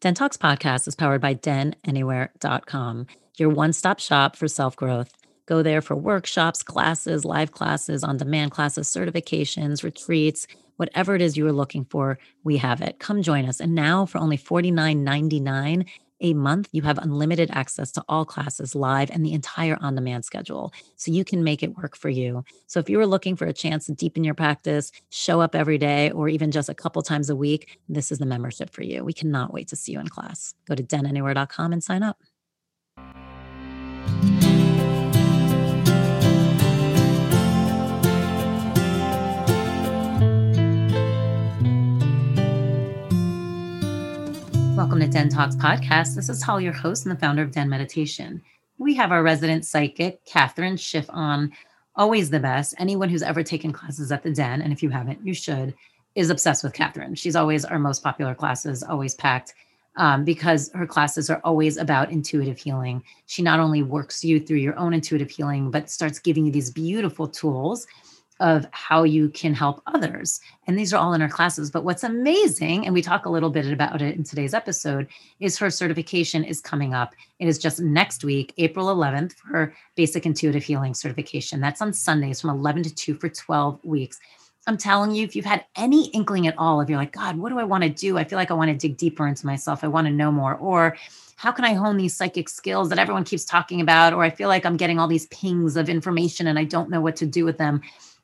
Den Talks podcast is powered by denanywhere.com, your one stop shop for self growth. Go there for workshops, classes, live classes, on demand classes, certifications, retreats, whatever it is you are looking for, we have it. Come join us. And now, for only $49.99 a month, you have unlimited access to all classes live and the entire on demand schedule. So you can make it work for you. So if you are looking for a chance to deepen your practice, show up every day, or even just a couple times a week, this is the membership for you. We cannot wait to see you in class. Go to denanywhere.com and sign up. Welcome to Den Talks podcast. This is Holly, your host and the founder of Den Meditation. We have our resident psychic, Catherine Schiff, on. Always the best. Anyone who's ever taken classes at the Den, and if you haven't, you should, is obsessed with Catherine. She's always our most popular classes, always packed. Um, because her classes are always about intuitive healing. She not only works you through your own intuitive healing, but starts giving you these beautiful tools of how you can help others. And these are all in her classes. But what's amazing, and we talk a little bit about it in today's episode, is her certification is coming up. It is just next week, April 11th, for her basic intuitive healing certification. That's on Sundays from 11 to 2 for 12 weeks. I'm telling you, if you've had any inkling at all, if you're like, God, what do I want to do? I feel like I want to dig deeper into myself. I want to know more. Or how can I hone these psychic skills that everyone keeps talking about? Or I feel like I'm getting all these pings of information and I don't know what to do with them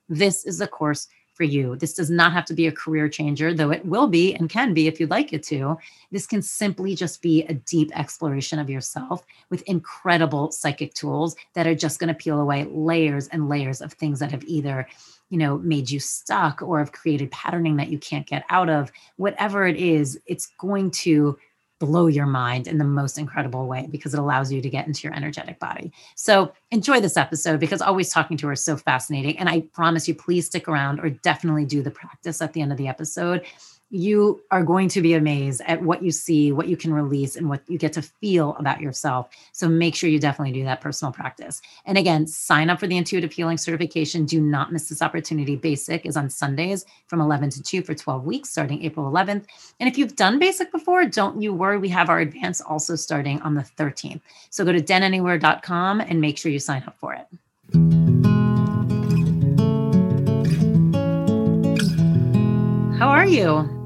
this is the course for you. This does not have to be a career changer, though it will be and can be if you'd like it to. This can simply just be a deep exploration of yourself with incredible psychic tools that are just going to peel away layers and layers of things that have either you know made you stuck or have created patterning that you can't get out of whatever it is it's going to blow your mind in the most incredible way because it allows you to get into your energetic body. So enjoy this episode because always talking to her is so fascinating. And I promise you, please stick around or definitely do the practice at the end of the episode you are going to be amazed at what you see, what you can release, and what you get to feel about yourself. So make sure you definitely do that personal practice. And again, sign up for the intuitive healing certification. Do not miss this opportunity. Basic is on Sundays from 11 to 2 for 12 weeks, starting April 11th. And if you've done basic before, don't you worry. We have our advance also starting on the 13th. So go to denanywhere.com and make sure you sign up for it. How are you?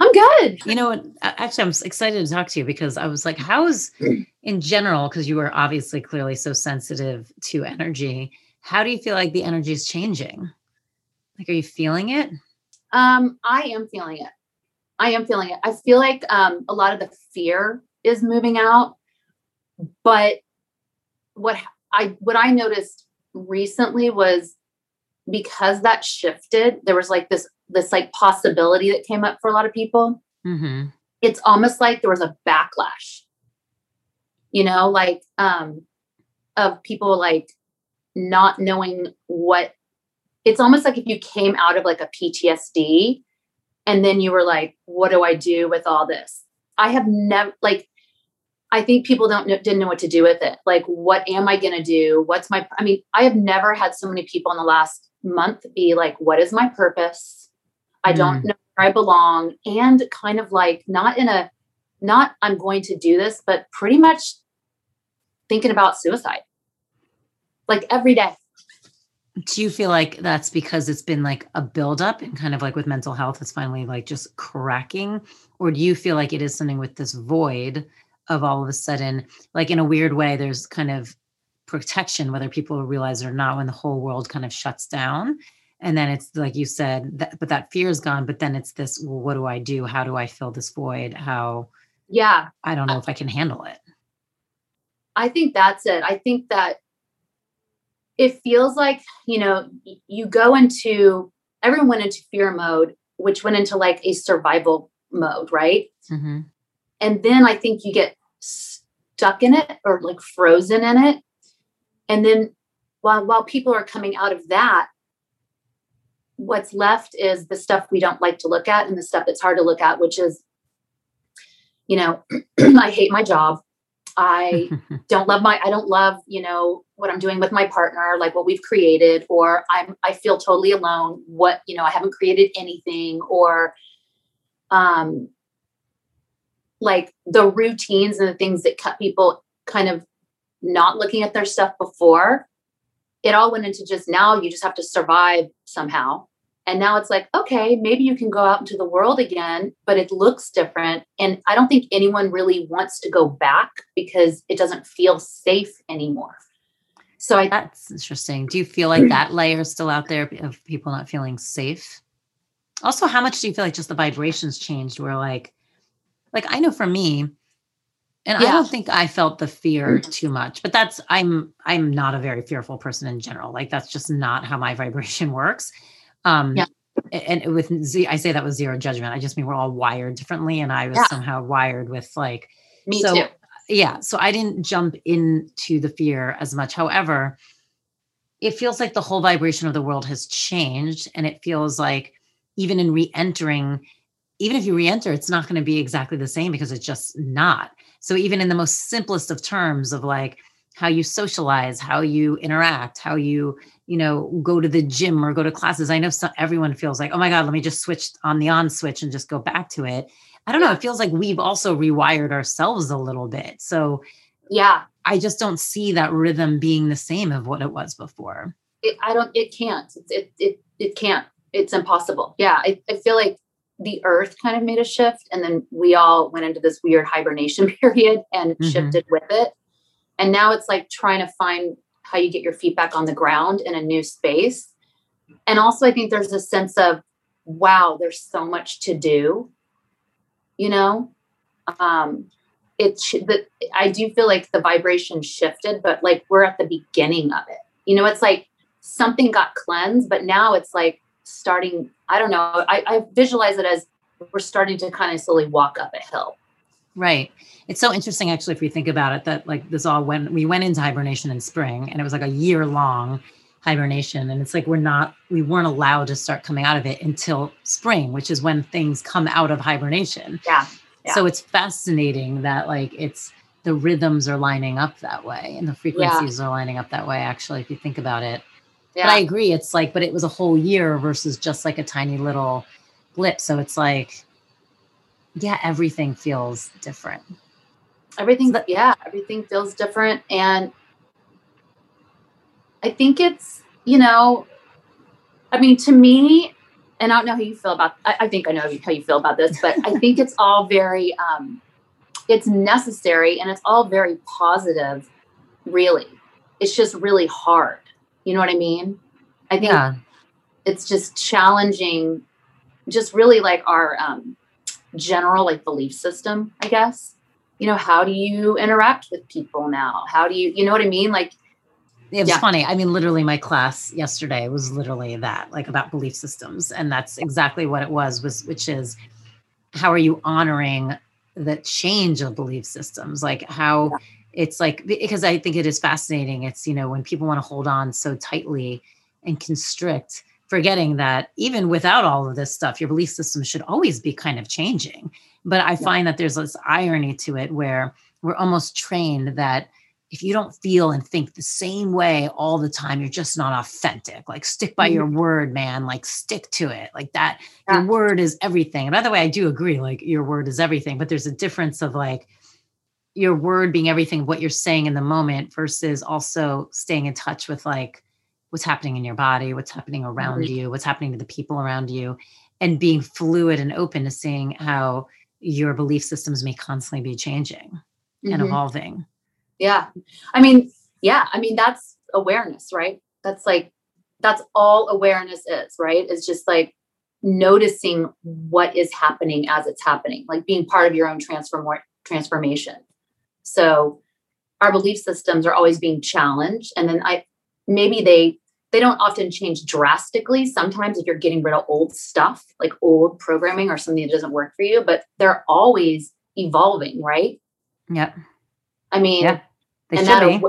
I'm good. You know, actually, I'm excited to talk to you because I was like, how's in general, because you are obviously clearly so sensitive to energy. How do you feel like the energy is changing? Like, are you feeling it? Um, I am feeling it. I am feeling it. I feel like um, a lot of the fear is moving out, but what I what I noticed recently was because that shifted, there was like this this like possibility that came up for a lot of people. Mm-hmm. It's almost like there was a backlash, you know, like um, of people like not knowing what. It's almost like if you came out of like a PTSD, and then you were like, "What do I do with all this?" I have never like. I think people don't know, didn't know what to do with it. Like, what am I going to do? What's my? I mean, I have never had so many people in the last month be like, "What is my purpose?" I don't mm. know where I belong. And kind of like not in a, not I'm going to do this, but pretty much thinking about suicide like every day. Do you feel like that's because it's been like a buildup and kind of like with mental health, it's finally like just cracking? Or do you feel like it is something with this void of all of a sudden, like in a weird way, there's kind of protection, whether people realize it or not, when the whole world kind of shuts down? And then it's like you said that, but that fear is gone but then it's this well what do i do? How do i fill this void? How yeah. I don't know if i can handle it. I think that's it. I think that it feels like you know you go into everyone went into fear mode which went into like a survival mode right? Mm-hmm. and then i think you get stuck in it or like frozen in it. And then while while people are coming out of that what's left is the stuff we don't like to look at and the stuff that's hard to look at, which is, you know, I hate my job. I don't love my, I don't love, you know, what I'm doing with my partner, like what we've created, or I'm, I feel totally alone. What, you know, I haven't created anything, or, um, like the routines and the things that kept people kind of not looking at their stuff before, it all went into just now you just have to survive somehow. And now it's like, okay, maybe you can go out into the world again, but it looks different. And I don't think anyone really wants to go back because it doesn't feel safe anymore. So I, that's interesting. Do you feel like that layer is still out there of people not feeling safe? Also, how much do you feel like just the vibrations changed where like like I know for me, and yeah. I don't think I felt the fear mm-hmm. too much, but that's I'm I'm not a very fearful person in general. Like that's just not how my vibration works. Um yeah. and with Z, I say that with zero judgment. I just mean we're all wired differently, and I was yeah. somehow wired with like me so, too. Yeah, so I didn't jump into the fear as much. However, it feels like the whole vibration of the world has changed, and it feels like even in re-entering even if you re-enter it's not going to be exactly the same because it's just not so even in the most simplest of terms of like how you socialize how you interact how you you know go to the gym or go to classes. I know some, everyone feels like oh my god let me just switch on the on switch and just go back to it. I don't know it feels like we've also rewired ourselves a little bit. So yeah. I just don't see that rhythm being the same of what it was before. It, i don't it can't. It, it it can't. It's impossible. Yeah I, I feel like the earth kind of made a shift and then we all went into this weird hibernation period and mm-hmm. shifted with it and now it's like trying to find how you get your feet back on the ground in a new space. And also i think there's a sense of wow there's so much to do you know? Um it that i do feel like the vibration shifted but like we're at the beginning of it. You know it's like something got cleansed but now it's like starting, I don't know, I, I visualize it as we're starting to kind of slowly walk up a hill. Right. It's so interesting, actually, if you think about it, that like this all when we went into hibernation in spring and it was like a year long hibernation. And it's like we're not, we weren't allowed to start coming out of it until spring, which is when things come out of hibernation. Yeah. yeah. So it's fascinating that like it's the rhythms are lining up that way and the frequencies yeah. are lining up that way, actually, if you think about it. Yeah. But I agree. It's like, but it was a whole year versus just like a tiny little blip. So it's like, yeah, everything feels different. Everything, yeah, everything feels different. And I think it's, you know, I mean, to me, and I don't know how you feel about, I, I think I know how you feel about this, but I think it's all very, um, it's necessary and it's all very positive, really. It's just really hard you know what I mean? I think yeah. it's just challenging, just really like our um, general like belief system, I guess. You know, how do you interact with people now? How do you, you know what I mean? Like, it was yeah. funny. I mean, literally, my class yesterday was literally that, like about belief systems, and that's exactly what it was. Was which is, how are you honoring the change of belief systems? Like how yeah it's like because I think it is fascinating. It's you know when people want to hold on so tightly and constrict, forgetting that even without all of this stuff, your belief system should always be kind of changing. But I yeah. find that there's this irony to it where we're almost trained that if you don't feel and think the same way all the time, you're just not authentic. Like stick by mm-hmm. your word, man. Like stick to it. Like that. Yeah. Your word is everything. And by the way, I do agree. Like your word is everything. But there's a difference of like your word being everything what you're saying in the moment versus also staying in touch with like what's happening in your body what's happening around mm-hmm. you what's happening to the people around you and being fluid and open to seeing how your belief systems may constantly be changing mm-hmm. and evolving yeah i mean yeah i mean that's awareness right that's like that's all awareness is right it's just like noticing what is happening as it's happening like being part of your own transform transformation so our belief systems are always being challenged. And then I maybe they they don't often change drastically. Sometimes if you're getting rid of old stuff, like old programming or something that doesn't work for you, but they're always evolving, right? Yep. I mean, yeah, they should be.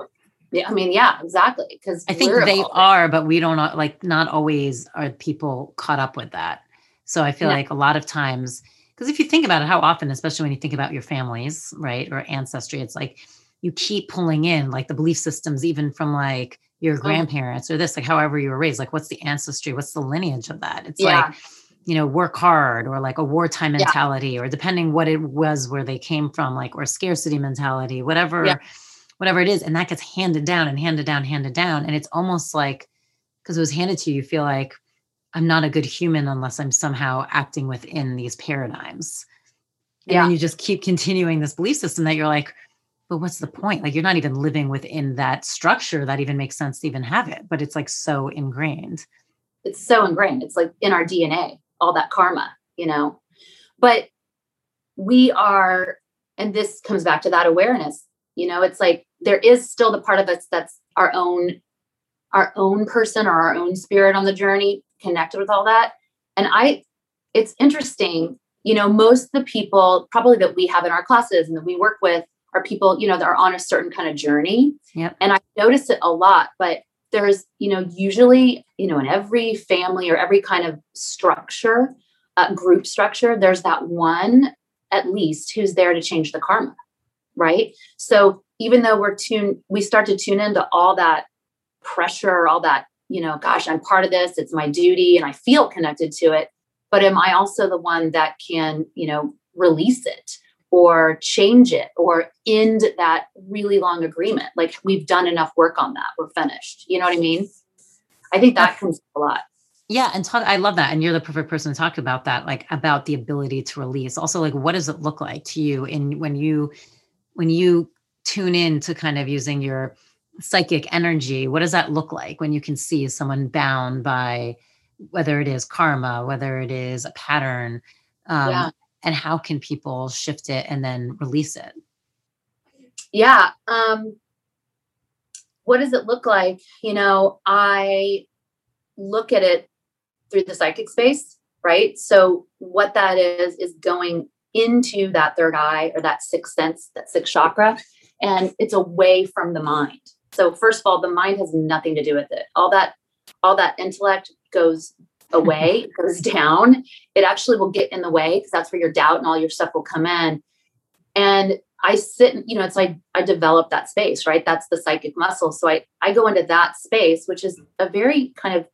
Yeah, I mean, yeah, exactly. Because I think they evolving. are, but we don't uh, like. Not always are people caught up with that. So I feel yeah. like a lot of times because if you think about it, how often, especially when you think about your families, right, or ancestry, it's like you keep pulling in like the belief systems, even from like your oh. grandparents or this, like however you were raised. Like, what's the ancestry? What's the lineage of that? It's yeah. like you know work hard or like a wartime mentality yeah. or depending what it was where they came from like or scarcity mentality whatever yeah. whatever it is and that gets handed down and handed down handed down and it's almost like because it was handed to you you feel like i'm not a good human unless i'm somehow acting within these paradigms and yeah. you just keep continuing this belief system that you're like but what's the point like you're not even living within that structure that even makes sense to even have it but it's like so ingrained it's so ingrained it's like in our dna all that karma, you know. But we are, and this comes back to that awareness, you know, it's like there is still the part of us that's our own, our own person or our own spirit on the journey connected with all that. And I, it's interesting, you know, most the people probably that we have in our classes and that we work with are people, you know, that are on a certain kind of journey. Yep. And I notice it a lot, but there's you know usually you know in every family or every kind of structure uh, group structure there's that one at least who's there to change the karma right so even though we're tuned we start to tune into all that pressure all that you know gosh i'm part of this it's my duty and i feel connected to it but am i also the one that can you know release it or change it or end that really long agreement. Like we've done enough work on that. We're finished. You know what I mean? I think that comes a lot. Yeah, and talk, I love that, and you're the perfect person to talk about that, like about the ability to release. Also, like what does it look like to you in when you when you tune in to kind of using your psychic energy? What does that look like when you can see someone bound by whether it is karma, whether it is a pattern? Um, yeah and how can people shift it and then release it? Yeah um what does it look like? You know i look at it through the psychic space right? So what that is is going into that third eye or that sixth sense that sixth chakra and it's away from the mind. So first of all the mind has nothing to do with it. All that all that intellect goes away, it goes down, it actually will get in the way because that's where your doubt and all your stuff will come in. And I sit, you know, it's like I develop that space, right? That's the psychic muscle. So I I go into that space, which is a very kind of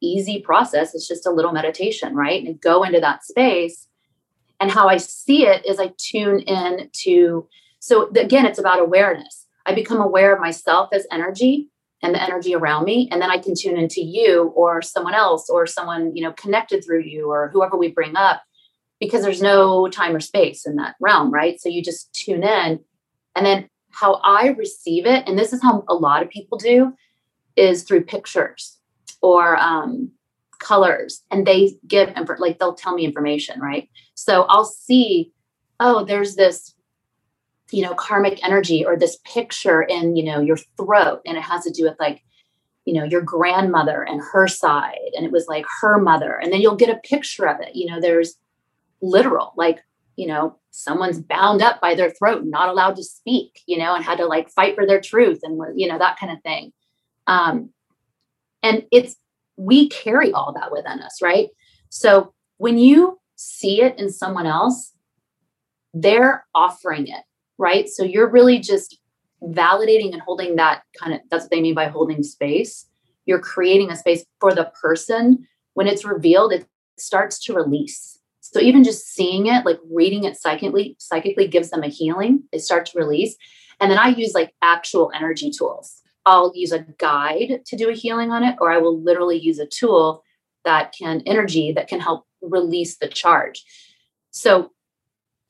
easy process. It's just a little meditation, right? And go into that space. And how I see it is I tune in to, so again, it's about awareness. I become aware of myself as energy and the energy around me and then i can tune into you or someone else or someone you know connected through you or whoever we bring up because there's no time or space in that realm right? So you just tune in. And then how i receive it and this is how a lot of people do is through pictures or um, colors and they give like they'll tell me information right? So i'll see oh there's this you know karmic energy or this picture in you know your throat and it has to do with like you know your grandmother and her side and it was like her mother and then you'll get a picture of it. You know there's literal like you know someone's bound up by their throat not allowed to speak you know and had to like fight for their truth and you know that kind of thing. Um and it's we carry all that within us right? So when you see it in someone else they're offering it right? So you're really just validating and holding that kind of that's what they mean by holding space. You're creating a space for the person. When it's revealed, it starts to release. So even just seeing it, like reading it psychically, psychically gives them a healing. They start to release. And then I use like actual energy tools. I'll use a guide to do a healing on it, or I will literally use a tool that can energy that can help release the charge. So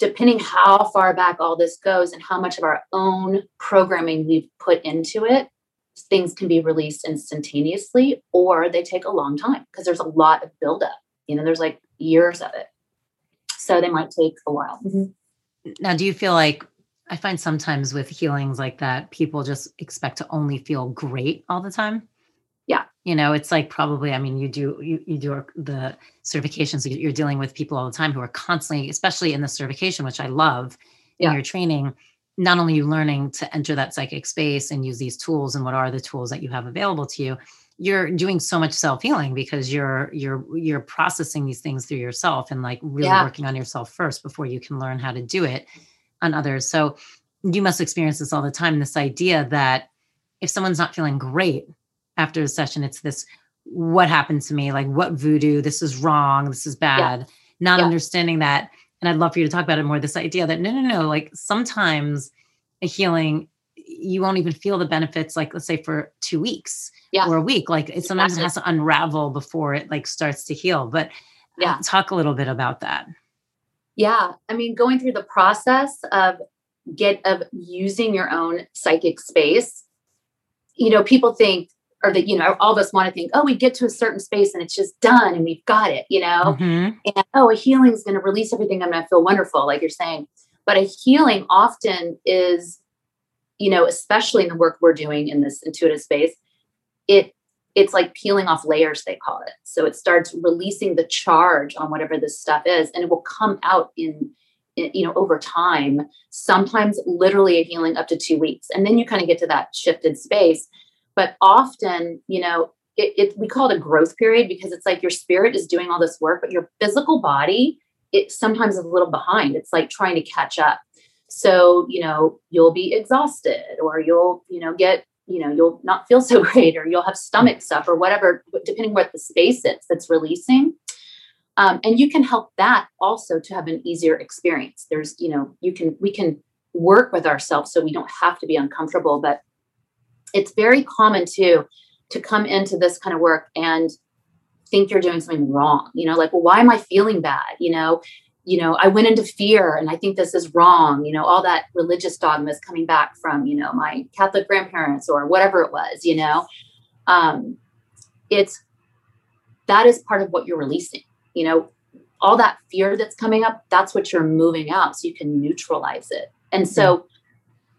depending how far back all this goes and how much of our own programming we've put into it, things can be released instantaneously or they take a long time because there's a lot of buildup. You know, there's like years of it. So they might take a while. Mm-hmm. Now, do you feel like I find sometimes with healings like that, people just expect to only feel great all the time? Yeah you know it's like probably i mean you do you, you do the certifications you're dealing with people all the time who are constantly especially in the certification which i love in yeah. your training not only you learning to enter that psychic space and use these tools and what are the tools that you have available to you you're doing so much self-healing because you're you're you're processing these things through yourself and like really yeah. working on yourself first before you can learn how to do it on others so you must experience this all the time this idea that if someone's not feeling great after the session it's this what happened to me? Like what voodoo? This is wrong. This is bad. Yeah. Not yeah. understanding that. And I'd love for you to talk about it more. This idea that no, no, no, like sometimes a healing, you won't even feel the benefits, like let's say for two weeks yeah. or a week. Like it sometimes exactly. it has to unravel before it like starts to heal. But uh, yeah, talk a little bit about that. Yeah. I mean, going through the process of get of using your own psychic space, you know, people think or that you know all of us want to think oh we get to a certain space and it's just done and we've got it you know? Mm-hmm. and oh a healing is going to release everything i'm going to feel wonderful like you're saying. But a healing often is you know especially in the work we're doing in this intuitive space it it's like peeling off layers they call it. So it starts releasing the charge on whatever this stuff is and it will come out in, in you know over time sometimes literally a healing up to two weeks. And then you kind of get to that shifted space but often you know it, it, we call it a growth period because it's like your spirit is doing all this work but your physical body it sometimes is a little behind. It's like trying to catch up. So you know you'll be exhausted or you'll you know get you know you'll not feel so great or you'll have stomach stuff or whatever depending what the space is that's releasing. Um, and you can help that also to have an easier experience. There's you know you can we can work with ourselves so we don't have to be uncomfortable but it's very common too to come into this kind of work and think you're doing something wrong you know like well why am i feeling bad you know you know, I went into fear and I think this is wrong. You know, all that religious dogma is coming back from, you know, my Catholic grandparents or whatever it was, you know. Um, it's that is part of what you're releasing, you know, all that fear that's coming up, that's what you're moving out so you can neutralize it. And so,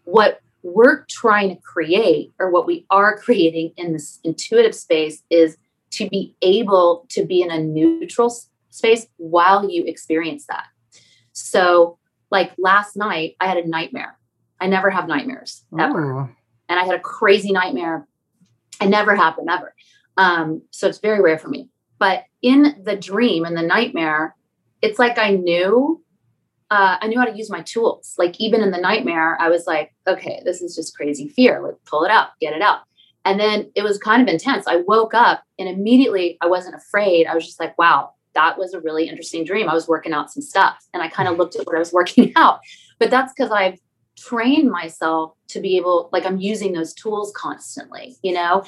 what we're trying to create, or what we are creating in this intuitive space, is to be able to be in a neutral space while you experience that. So, like last night, I had a nightmare. I never have nightmares ever. Ooh. And I had a crazy nightmare. I never have them ever. Um, so it's very rare for me. But in the dream and the nightmare, it's like I knew uh, I knew how to use my tools. Like even in the nightmare, I was like, okay, this is just crazy fear. Like pull it out, get it out. And then it was kind of intense. I woke up and immediately I wasn't afraid. I was just like, wow, that was a really interesting dream. I was working out some stuff and I kind of looked at what I was working out. But that's because I've trained myself to be able, like, I'm using those tools constantly. You know,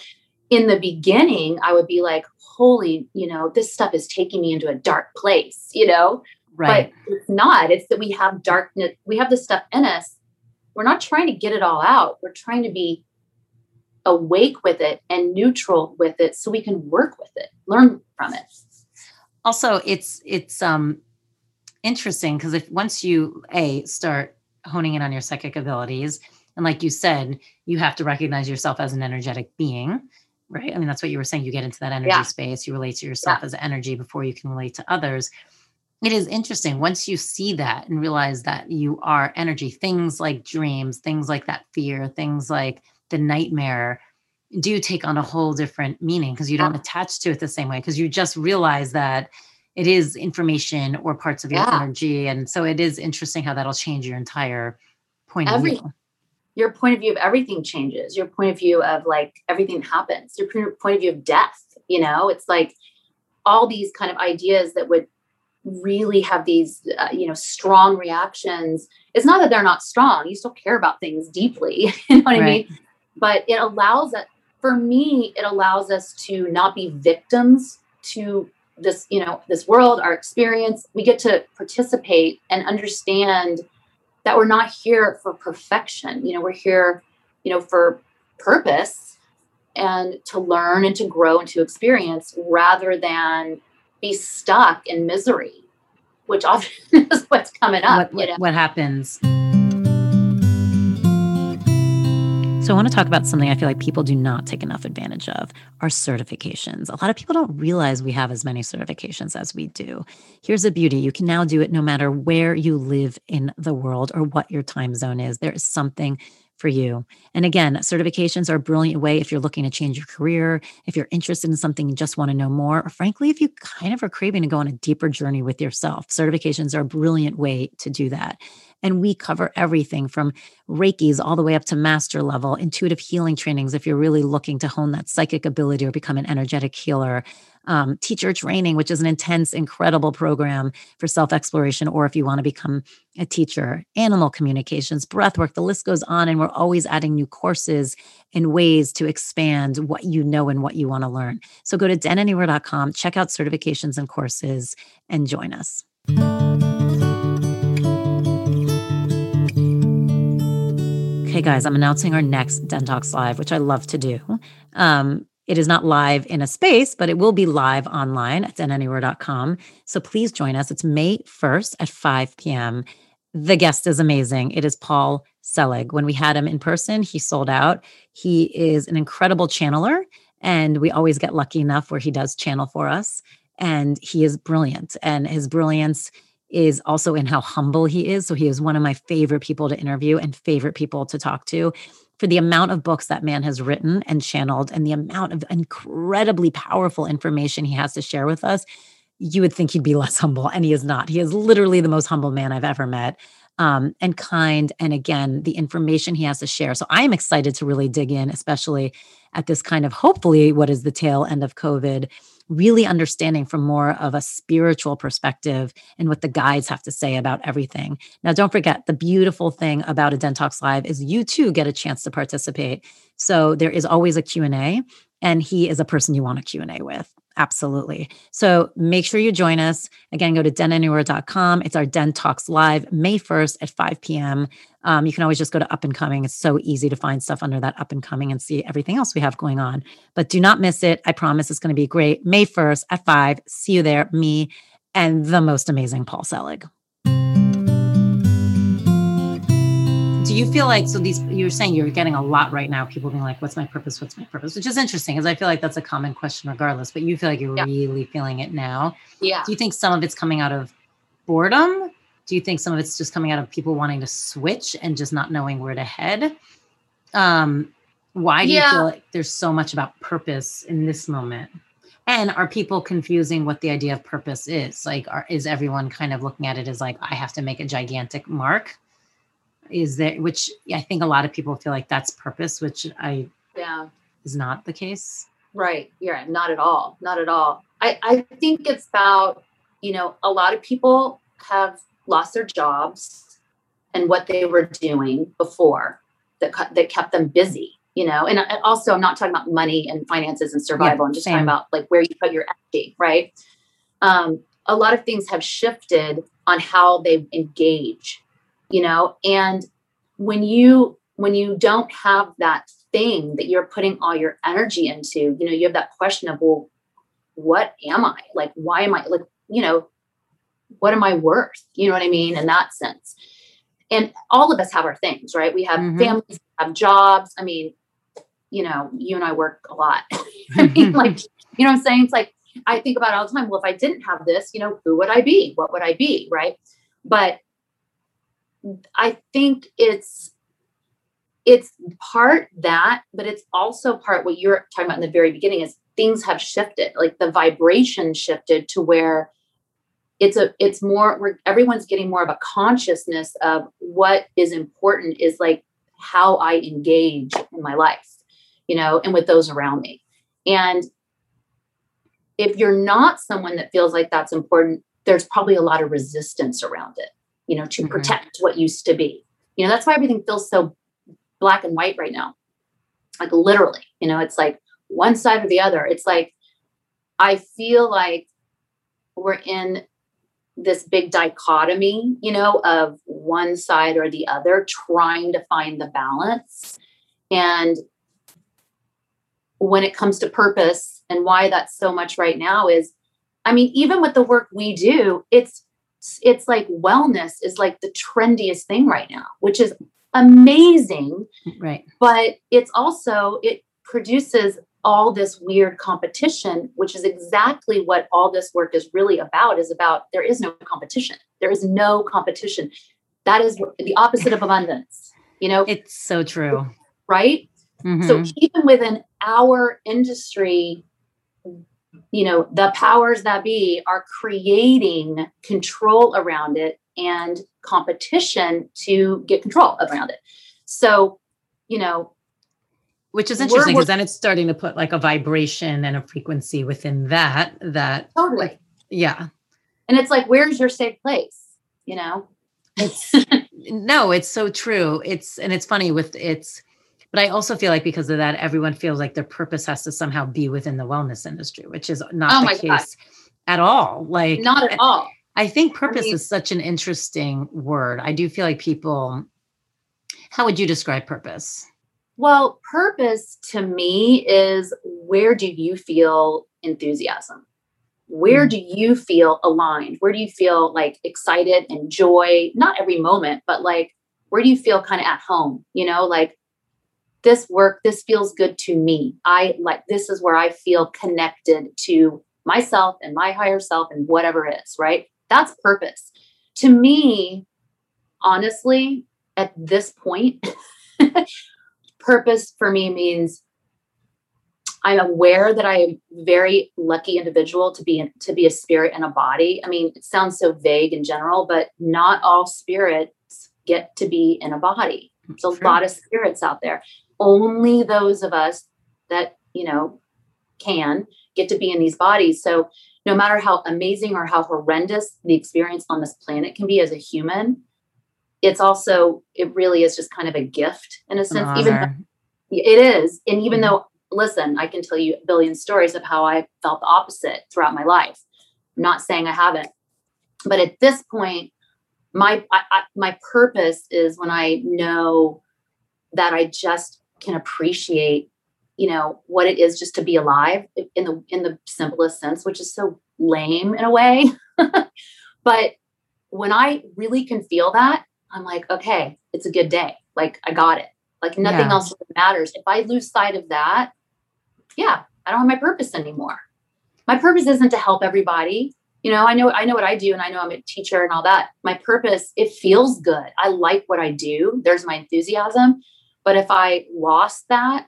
in the beginning, I would be like, holy, you know, this stuff is taking me into a dark place, you know? Right. But it's not. It's that we have darkness, we have this stuff in us. We're not trying to get it all out. We're trying to be awake with it and neutral with it so we can work with it, learn from it also it's it's um interesting because if once you a start honing in on your psychic abilities and like you said you have to recognize yourself as an energetic being right i mean that's what you were saying you get into that energy yeah. space you relate to yourself yeah. as energy before you can relate to others it is interesting once you see that and realize that you are energy things like dreams things like that fear things like the nightmare do take on a whole different meaning because you don't attach to it the same way because you just realize that it is information or parts of your yeah. energy and so it is interesting how that'll change your entire point Every, of view. your point of view of everything changes your point of view of like everything happens your point of view of death you know? It's like all these kind of ideas that would really have these uh, you know strong reactions it's not that they're not strong you still care about things deeply you know what right. i mean but it allows that for me, it allows us to not be victims to this, you know, this world, our experience. We get to participate and understand that we're not here for perfection. You know, we're here, you know, for purpose and to learn and to grow and to experience rather than be stuck in misery, which often is what's coming up. What, you know? what happens? So, I want to talk about something I feel like people do not take enough advantage of our certifications. A lot of people don't realize we have as many certifications as we do. Here's a beauty you can now do it no matter where you live in the world or what your time zone is. There is something for you. And again, certifications are a brilliant way if you're looking to change your career, if you're interested in something and just want to know more, or frankly, if you kind of are craving to go on a deeper journey with yourself. Certifications are a brilliant way to do that. And we cover everything from Reiki's all the way up to master level, intuitive healing trainings if you're really looking to hone that psychic ability or become an energetic healer, um, teacher training, which is an intense, incredible program for self exploration, or if you want to become a teacher, animal communications, breath work, the list goes on. And we're always adding new courses and ways to expand what you know and what you want to learn. So go to denanywhere.com, check out certifications and courses, and join us. Okay, guys, I'm announcing our next Den Talks Live, which I love to do. Um, it is not live in a space, but it will be live online at denanywhere.com. So please join us. It's May 1st at 5 p.m. The guest is amazing. It is Paul Selig. When we had him in person, he sold out. He is an incredible channeler, and we always get lucky enough where he does channel for us. And he is brilliant. And his brilliance is also in how humble he is. So he is one of my favorite people to interview and favorite people to talk to for the amount of books that man has written and channeled and the amount of incredibly powerful information he has to share with us, you would think he'd be less humble, and he is not. He is literally the most humble man I've ever met. Um, and kind. And again, the information he has to share. So I am excited to really dig in, especially at this kind of hopefully what is the tail end of COVID really understanding from more of a spiritual perspective and what the guides have to say about everything. Now, don't forget the beautiful thing about a Den Talks Live is you too get a chance to participate. So there is always a Q&A and he is a person you want a Q&A with. Absolutely. So make sure you join us. Again, go to denanywhere.com. It's our Den Talks Live May 1st at 5 p.m. Um, you can always just go to Up and Coming. It's so easy to find stuff under that Up and Coming and see everything else we have going on. But do not miss it. I promise it's going to be great. May 1st at 5. See you there, me and the most amazing Paul Selig. Do you feel like so these you're saying you're getting a lot right now people being like what's my purpose? What's my purpose? Which is interesting because i feel like that's a common question regardless but you feel like you're yeah. really feeling it now. Yeah. Do you think some of it's coming out of boredom? Do you think some of it's just coming out of people wanting to switch and just not knowing where to head? Um why do yeah. you feel like there's so much about purpose in this moment? And are people confusing what the idea of purpose is? Like are, is everyone kind of looking at it as like i have to make a gigantic mark is there which i think a lot of people feel like that's purpose which i yeah. is not the case. Right yeah not at all not at all. I i think it's about you know a lot of people have lost their jobs and what they were doing before that that kept them busy you know? And also i'm not talking about money and finances and survival yeah, i'm just same. talking about like where you put your energy right? Um, a lot of things have shifted on how they engage you know? And when you when you don't have that thing that you're putting all your energy into you know you have that question of well what am i? Like why am i like you know what am i worth? You know what i mean? In that sense. And all of us have our things right? We have mm-hmm. families have jobs. I mean you know you and i work a lot. I mean like you know what i'm saying? It's like i think about all the time well if i didn't have this you know who would i be? What would i be? Right? But I think it's it's part that, but it's also part what you're talking about in the very beginning is things have shifted. Like the vibration shifted to where it's a it's more where everyone's getting more of a consciousness of what is important is like how I engage in my life, you know, and with those around me. And if you're not someone that feels like that's important, there's probably a lot of resistance around it you know, to mm-hmm. protect what used to be. You know, that's why everything feels so black and white right now. Like literally, you know, it's like one side or the other. It's like I feel like we're in this big dichotomy, you know, of one side or the other, trying to find the balance. And when it comes to purpose and why that's so much right now is, I mean, even with the work we do, it's it's like wellness is like the trendiest thing right now, which is amazing. Right. But it's also, it produces all this weird competition, which is exactly what all this work is really about, is about there is no competition. There is no competition. That is the opposite of abundance. You know, it's so true. Right. Mm-hmm. So even within our industry, you know, the powers that be are creating control around it and competition to get control around it. So, you know, which is interesting because then it's starting to put like a vibration and a frequency within that that totally. Yeah. And it's like where's your safe place you know? It's no it's so true. It's and it's funny with it's but i also feel like because of that everyone feels like their purpose has to somehow be within the wellness industry which is not oh the case God. at all like not at all i think purpose I mean, is such an interesting word i do feel like people how would you describe purpose well, purpose to me is where do you feel enthusiasm? Where mm. do you feel aligned? Where do you feel like excited and joy? Not every moment, but like where do you feel kind of at home? You know, like this work, this feels good to me. I like this is where I feel connected to myself and my higher self and whatever it is, right? That's purpose. To me, honestly, at this point, purpose for me means I'm aware that I am very lucky individual to be in, to be a spirit and a body. I mean, it sounds so vague in general, but not all spirits get to be in a body. There's a True. lot of spirits out there. Only those of us that, you know, can get to be in these bodies. So no matter how amazing or how horrendous the experience on this planet can be as a human, it's also it really is just kind of a gift in a sense even though, it is and even mm-hmm. though listen i can tell you a billion stories of how i felt the opposite throughout my life I'm not saying i haven't but at this point my I, I, my purpose is when i know that i just can appreciate you know what it is just to be alive in the in the simplest sense which is so lame in a way but when i really can feel that I'm like, okay, it's a good day. Like I got it. Like nothing yeah. else matters. If I lose sight of that, yeah, I don't have my purpose anymore. My purpose isn't to help everybody. You know, I know I know what I do and I know I'm a teacher and all that. My purpose, it feels good. I like what I do. There's my enthusiasm. But if I lost that,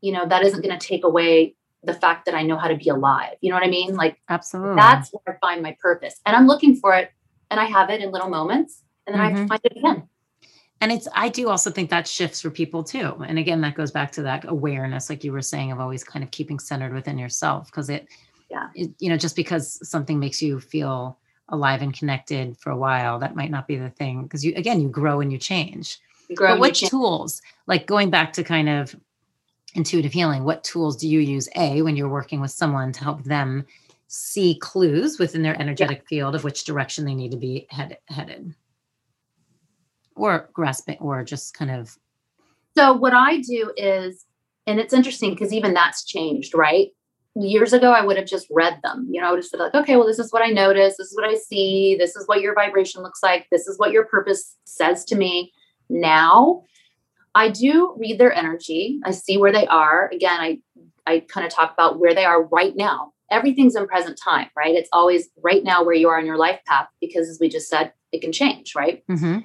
you know, that isn't going to take away the fact that I know how to be alive. You know what I mean? Like absolutely. That's where I find my purpose. And I'm looking for it and I have it in little moments and then mm-hmm. I find it again. And it's, I do also think that shifts for people too. And again, that goes back to that awareness, like you were saying, of always kind of keeping centered within yourself. Cause it, yeah, it, you know, just because something makes you feel alive and connected for a while, that might not be the thing. Cause you, again, you grow and you change. You grow but what tools, like going back to kind of intuitive healing, what tools do you use, A, when you're working with someone to help them see clues within their energetic yeah. field of which direction they need to be head, headed? or grasping or just kind of so what i do is and it's interesting because even that's changed right years ago i would have just read them you know i would have said like okay well this is what i notice this is what i see this is what your vibration looks like this is what your purpose says to me now i do read their energy i see where they are again i i kind of talk about where they are right now everything's in present time right it's always right now where you are in your life path because as we just said it can change right mm-hmm.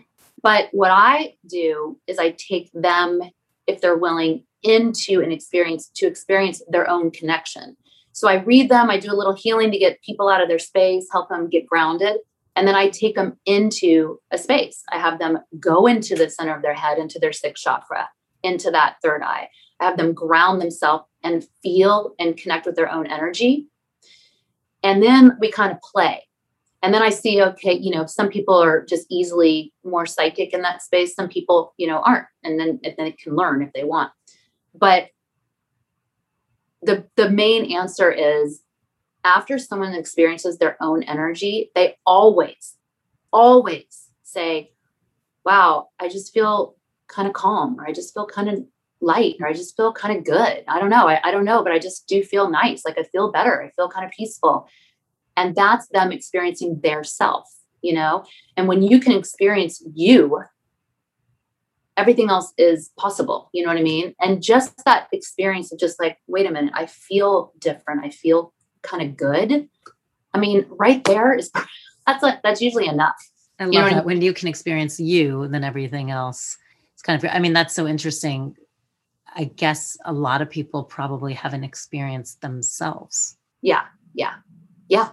But what I do is I take them, if they're willing, into an experience to experience their own connection. So I read them, I do a little healing to get people out of their space, help them get grounded. And then I take them into a space. I have them go into the center of their head, into their sixth chakra, into that third eye. I have them ground themselves and feel and connect with their own energy. And then we kind of play and then i see okay you know some people are just easily more psychic in that space some people you know aren't and then and then can learn if they want but the the main answer is after someone experiences their own energy they always always say wow i just feel kind of calm or i just feel kind of light or i just feel kind of good. I don't know I, I don't know but i just do feel nice like i feel better i feel kind of peaceful. And that's them experiencing their self you know? And when you can experience you everything else is possible you know what i mean? And just that experience of just like wait a minute i feel different i feel kind of good. I mean right there is that's like that's usually enough. I love you know that I mean? when you can experience you, then everything else it's kind of i mean that's so interesting. I guess a lot of people probably haven't experienced themselves. Yeah yeah yeah.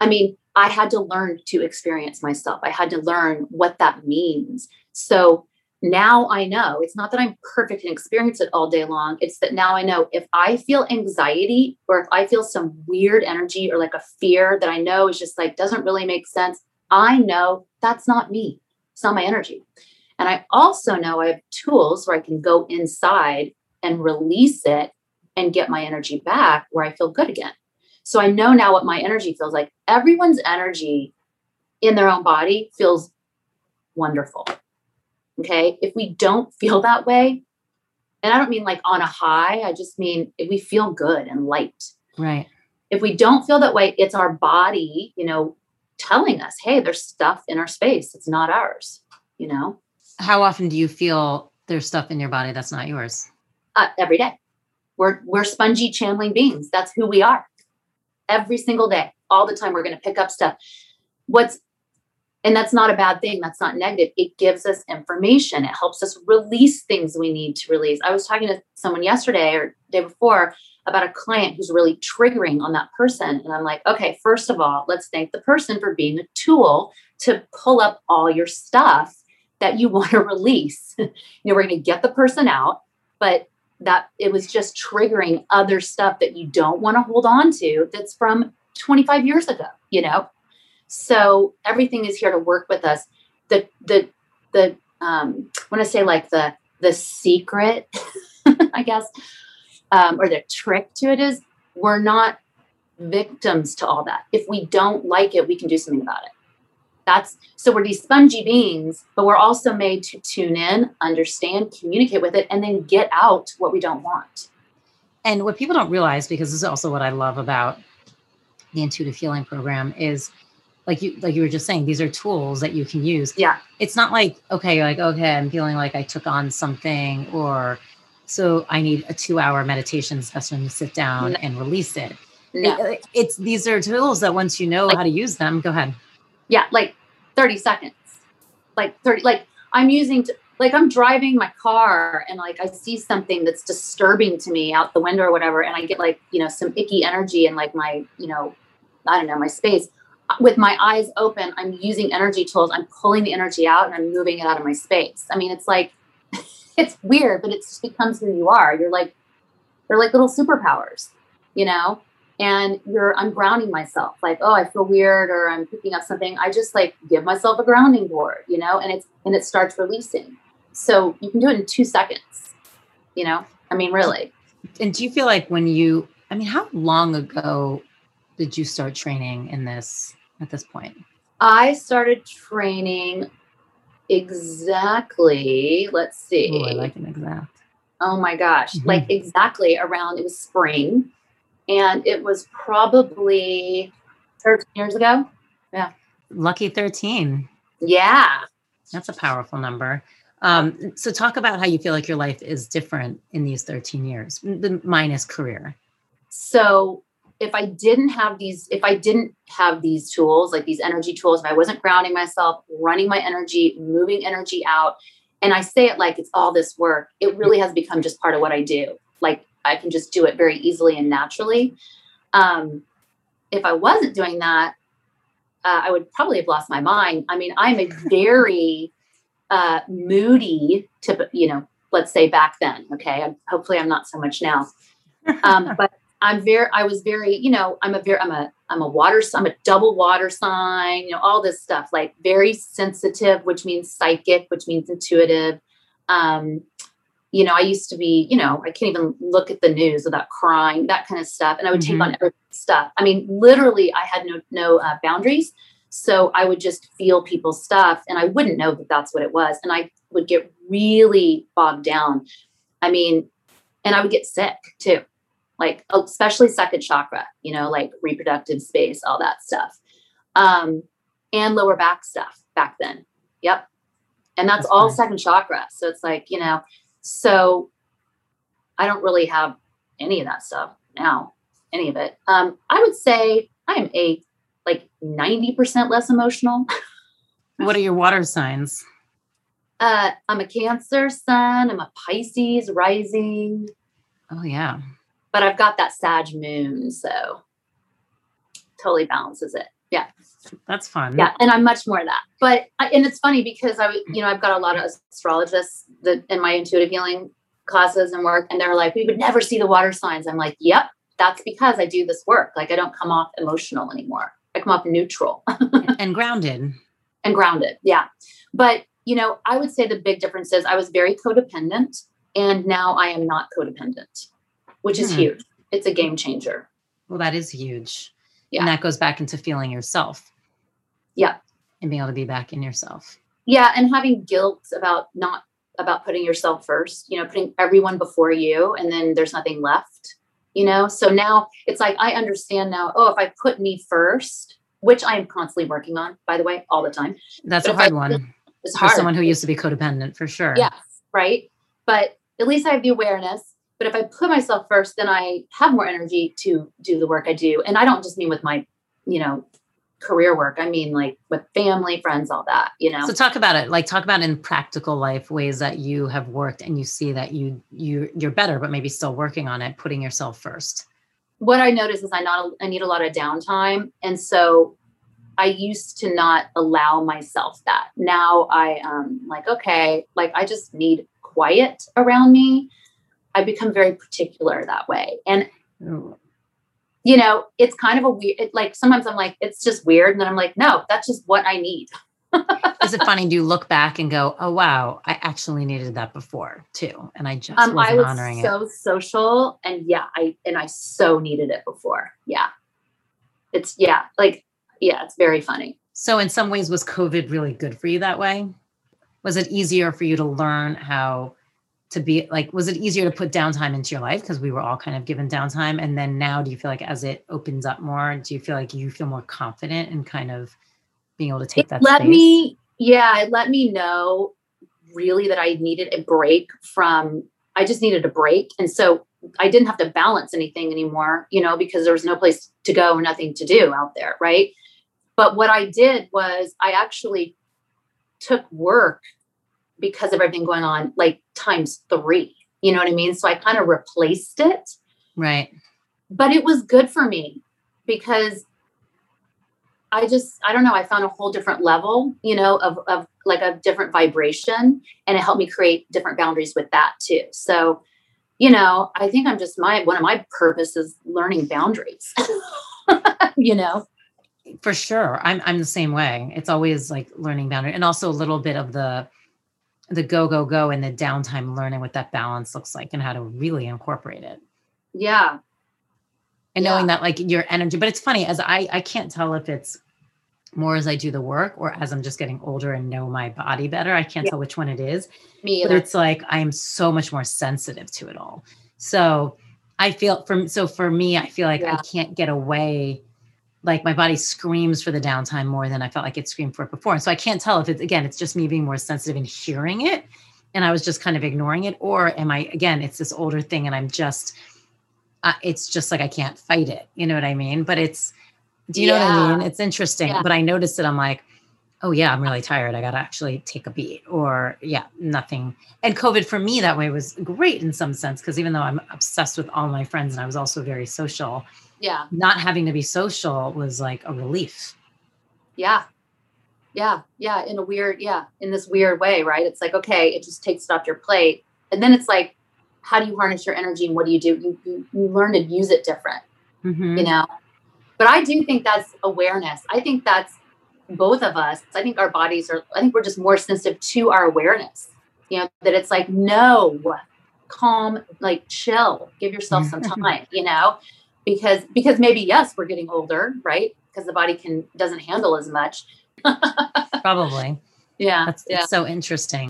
I mean i had to learn to experience myself. I had to learn what that means. So now I know it's not that I'm perfect and experience it all day long. It's that now I know if I feel anxiety or if I feel some weird energy or like a fear that I know is just like doesn't really make sense, I know that's not me. It's not my energy. And I also know I have tools where I can go inside and release it and get my energy back where I feel good again. So I know now what my energy feels like. Everyone's energy in their own body feels wonderful Okay. If we don't feel that way, and I don't mean like on a high, I just mean if we feel good and light. Right. If we don't feel that way, it's our body, you know, telling us, hey, there's stuff in our space. It's not ours, you know? How often do you feel there's stuff in your body that's not yours? Uh, every day. We're, we're spongy channeling beings. That's who we are. Every single day, all the time, we're going to pick up stuff. What's and that's not a bad thing. That's not negative. It gives us information. It helps us release things we need to release. I was talking to someone yesterday or day before about a client who's really triggering on that person. And I'm like, okay, first of all, let's thank the person for being a tool to pull up all your stuff that you want to release. you know, we're going to get the person out, but that it was just triggering other stuff that you don't want to hold on to that's from 25 years ago, you know? So everything is here to work with us. The the the um, when I say like the the secret, I guess, um, or the trick to it is we're not victims to all that. If we don't like it, we can do something about it. That's so we're these spongy beings, but we're also made to tune in, understand, communicate with it, and then get out what we don't want. And what people don't realize, because this is also what I love about the intuitive healing program, is like you like you were just saying these are tools that you can use. Yeah. It's not like okay like okay i'm feeling like i took on something or so i need a two hour meditation session to sit down no. and release it. No. It, it's these are tools that once you know like, how to use them go ahead. Yeah like 30 seconds. Like 30 like i'm using to, like i'm driving my car and like i see something that's disturbing to me out the window or whatever and i get like you know some icky energy in like my you know i don't know my space with my eyes open, I'm using energy tools. I'm pulling the energy out and I'm moving it out of my space. I mean, it's like, it's weird, but it just becomes who you are. You're like, they're like little superpowers, you know? And you're, I'm grounding myself. Like, oh, I feel weird or I'm picking up something. I just like give myself a grounding board, you know? And it's, and it starts releasing. So you can do it in two seconds, you know? I mean, really. And do you feel like when you, I mean, how long ago did you start training in this at this point? I started training exactly, let's see. Ooh, I like an exact. Oh my gosh, mm-hmm. like exactly around it was spring and it was probably 13 years ago. Yeah. Lucky 13. Yeah. That's a powerful number. Um, so talk about how you feel like your life is different in these 13 years, the minus career. So if I didn't have these, if I didn't have these tools, like these energy tools, if I wasn't grounding myself, running my energy, moving energy out, and I say it like it's all this work, it really has become just part of what I do. Like I can just do it very easily and naturally. Um, if I wasn't doing that, uh, I would probably have lost my mind. I mean, I'm a very uh, moody, to you know, let's say back then. Okay, hopefully I'm not so much now. Um, but I'm very, I was very, you know, I'm a very, I'm a, I'm a water, I'm a double water sign, you know, all this stuff, like very sensitive, which means psychic, which means intuitive. Um, you know, I used to be, you know, I can't even look at the news without crying, that kind of stuff. And I would mm-hmm. take on every stuff. I mean, literally, I had no no uh, boundaries, so I would just feel people's stuff, and I wouldn't know that that's what it was, and I would get really bogged down. I mean, and I would get sick too like especially second chakra, you know, like reproductive space, all that stuff. Um, and lower back stuff back then. Yep. And that's, that's all nice. second chakra. So it's like, you know, so I don't really have any of that stuff now, any of it. Um, I would say I'm a like 90% less emotional. what are your water signs? Uh, I'm a Cancer sun. I'm a Pisces rising. Oh yeah. But I've got that Sag moon, so totally balances it. Yeah. That's fun. Yeah, and I'm much more of that. But and it's funny because I, you know, I've got a lot of astrologists that in my intuitive healing classes and work, and they're like, "We would never see the water signs." I'm like, "Yep, that's because I do this work. Like I don't come off emotional anymore. I come off neutral and grounded. And grounded, yeah. But you know, I would say the big difference is I was very codependent, and now I am not codependent, which is hmm. huge. It's a game changer. Well, that is huge. Yeah. And that goes back into feeling yourself. Yeah. And being able to be back in yourself. Yeah. And having guilt about not about putting yourself first, you know, putting everyone before you and then there's nothing left, you know? So now it's like I understand now, oh, if I put me first, which I am constantly working on, by the way, all the time. That's a hard I, one. It's hard. For someone who used to be codependent, for sure. Yes, right. But at least I have the awareness but if I put myself first, then I have more energy to do the work I do. And I don't just mean with my, you know, career work. I mean like with family, friends, all that, you know. So talk about it. Like talk about in practical life ways that you have worked and you see that you you you're better, but maybe still working on it, putting yourself first. What I notice is I not I need a lot of downtime. And so I used to not allow myself that. Now I um like, okay, like I just need quiet around me I become very particular that way. And oh. you know, it's kind of a weird it, like sometimes I'm like, it's just weird. And then I'm like, no, that's just what I need. Is it funny? Do you look back and go, "Oh wow, I actually needed that before too," and I just um, wasn't honoring it. I was honoring so it. social, and yeah, I and I so needed it before. Yeah, it's yeah, like yeah, it's very funny. So in some ways, was COVID really good for you that way? Was it easier for you to learn how to be like was it easier to put downtime into your life? Because we were all kind of given downtime. And then now do you feel like as it opens up more do you feel like you feel more confident in kind of being able to take that let space? me yeah it let me know really that i needed a break from i just needed a break. And so i didn't have to balance anything anymore you know because there was no place to go or nothing to do out there right? But what i did was i actually took work because of everything going on, like times three. You know what I mean? So I kind of replaced it. Right. But it was good for me because I just, I don't know, I found a whole different level, you know, of, of like a different vibration. And it helped me create different boundaries with that too. So, you know, I think I'm just my, one of my purposes learning boundaries, you know? For sure. I'm, I'm the same way. It's always like learning boundary and also a little bit of the, the go go go and the downtime learning what that balance looks like and how to really incorporate it yeah and yeah. knowing that like your energy but it's funny as i i can't tell if it's more as i do the work or as i'm just getting older and know my body better i can't yeah. tell which one it is me either. but it's like i'm so much more sensitive to it all so i feel from so for me i feel like yeah. i can't get away like my body screams for the downtime more than I felt like it screamed for it before. And so I can't tell if it's again, it's just me being more sensitive and hearing it. And I was just kind of ignoring it. Or am I, again, it's this older thing and I'm just, uh, it's just like I can't fight it. You know what I mean? But it's, do you yeah. know what I mean? It's interesting. Yeah. But I noticed it. I'm like, oh yeah, I'm really tired. I got to actually take a beat. Or yeah, nothing. And COVID for me that way was great in some sense because even though I'm obsessed with all my friends and I was also very social, yeah not having to be social was like a relief yeah yeah yeah in a weird yeah in this weird way right it's like okay it just takes it off your plate and then it's like how do you harness your energy and what do you do you, you, you learn to use it different mm-hmm. you know but i do think that's awareness i think that's both of us i think our bodies are i think we're just more sensitive to our awareness. You know that it's like no calm like chill give yourself some time you know? Because because maybe yes we're getting older right? Because the body can doesn't handle as much. Probably. Yeah that's yeah. so interesting.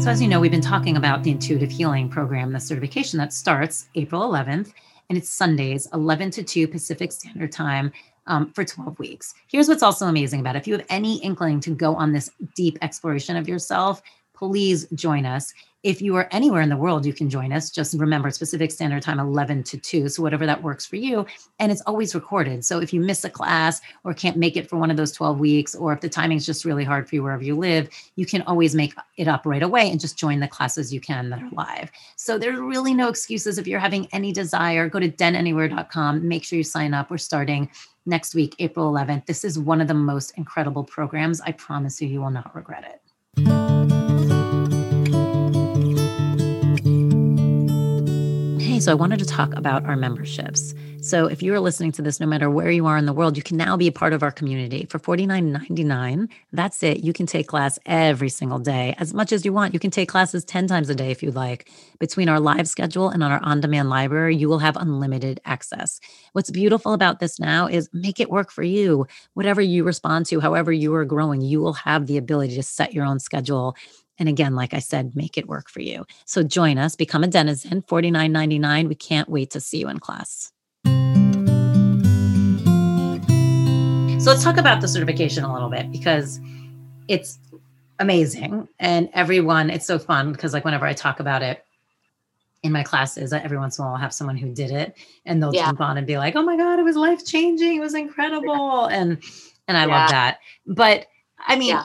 So as you know we've been talking about the intuitive healing program the certification that starts april 11th and it's sundays 11 to 2 pacific standard time um, for 12 weeks. Here's what's also amazing about it. If you have any inkling to go on this deep exploration of yourself please join us if you are anywhere in the world, you can join us. Just remember Pacific standard time 11 to 2. So, whatever that works for you. And it's always recorded. So, if you miss a class or can't make it for one of those 12 weeks, or if the timing's just really hard for you wherever you live, you can always make it up right away and just join the classes you can that are live. So, there's really no excuses. If you're having any desire, go to denanywhere.com. Make sure you sign up. We're starting next week, April 11th. This is one of the most incredible programs. I promise you, you will not regret it. So I wanted to talk about our memberships. So if you are listening to this, no matter where you are in the world, you can now be a part of our community for $49.99. That's it. You can take class every single day, as much as you want. You can take classes 10 times a day if you'd like. Between our live schedule and on our on demand library, you will have unlimited access. What's beautiful about this now is make it work for you. Whatever you respond to, however you are growing, you will have the ability to set your own schedule and again, like I said, make it work for you. So join us, become a denizen, $49.99. We can't wait to see you in class. So let's talk about the certification a little bit because it's amazing. And everyone, it's so fun because, like, whenever I talk about it, in my classes, every once in a while, I'll have someone who did it, and they'll yeah. jump on and be like, "Oh my god, it was life changing! It was incredible!" And and I yeah. love that. But I mean, yeah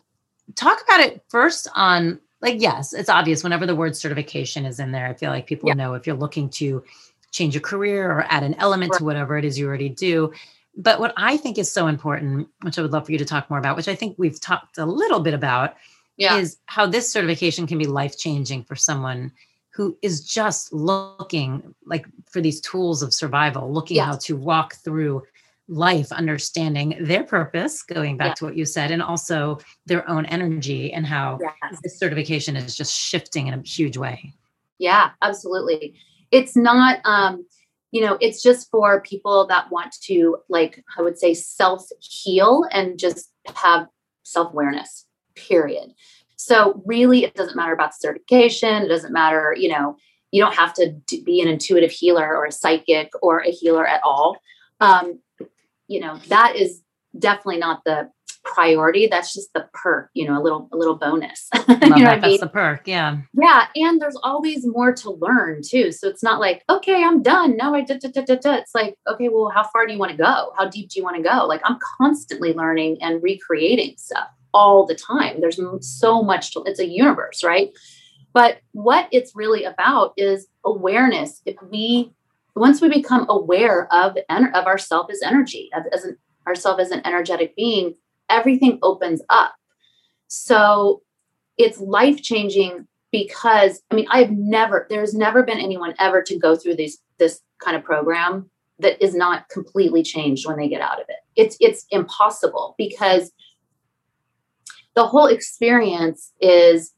talk about it first on like yes it's obvious whenever the word certification is in there i feel like people yeah. know if you're looking to change a career or add an element right. to whatever it is you already do but what i think is so important which i would love for you to talk more about which i think we've talked a little bit about yeah. is how this certification can be life changing for someone who is just looking like for these tools of survival looking how to walk through life understanding their purpose going back yeah. to what you said and also their own energy and how yes. this certification is just shifting in a huge way yeah absolutely it's not um you know it's just for people that want to like i would say self heal and just have self-awareness period so really it doesn't matter about certification it doesn't matter you know you don't have to be an intuitive healer or a psychic or a healer at all um, you know, that is definitely not the priority. That's just the perk, you know, a little a little bonus. you know that. That's mean? the perk, yeah. Yeah, and there's always more to learn too. So it's not like, okay, I'm done. Now I did. It's like, okay, well, how far do you want to go? How deep do you want to go? Like I'm constantly learning and recreating stuff all the time. There's so much to it's a universe, right? But what it's really about is awareness. If we once we become aware of of ourself as energy, as, as an, ourself as an energetic being, everything opens up. So it's life changing because I mean I've never there's never been anyone ever to go through this this kind of program that is not completely changed when they get out of it. It's it's impossible because the whole experience is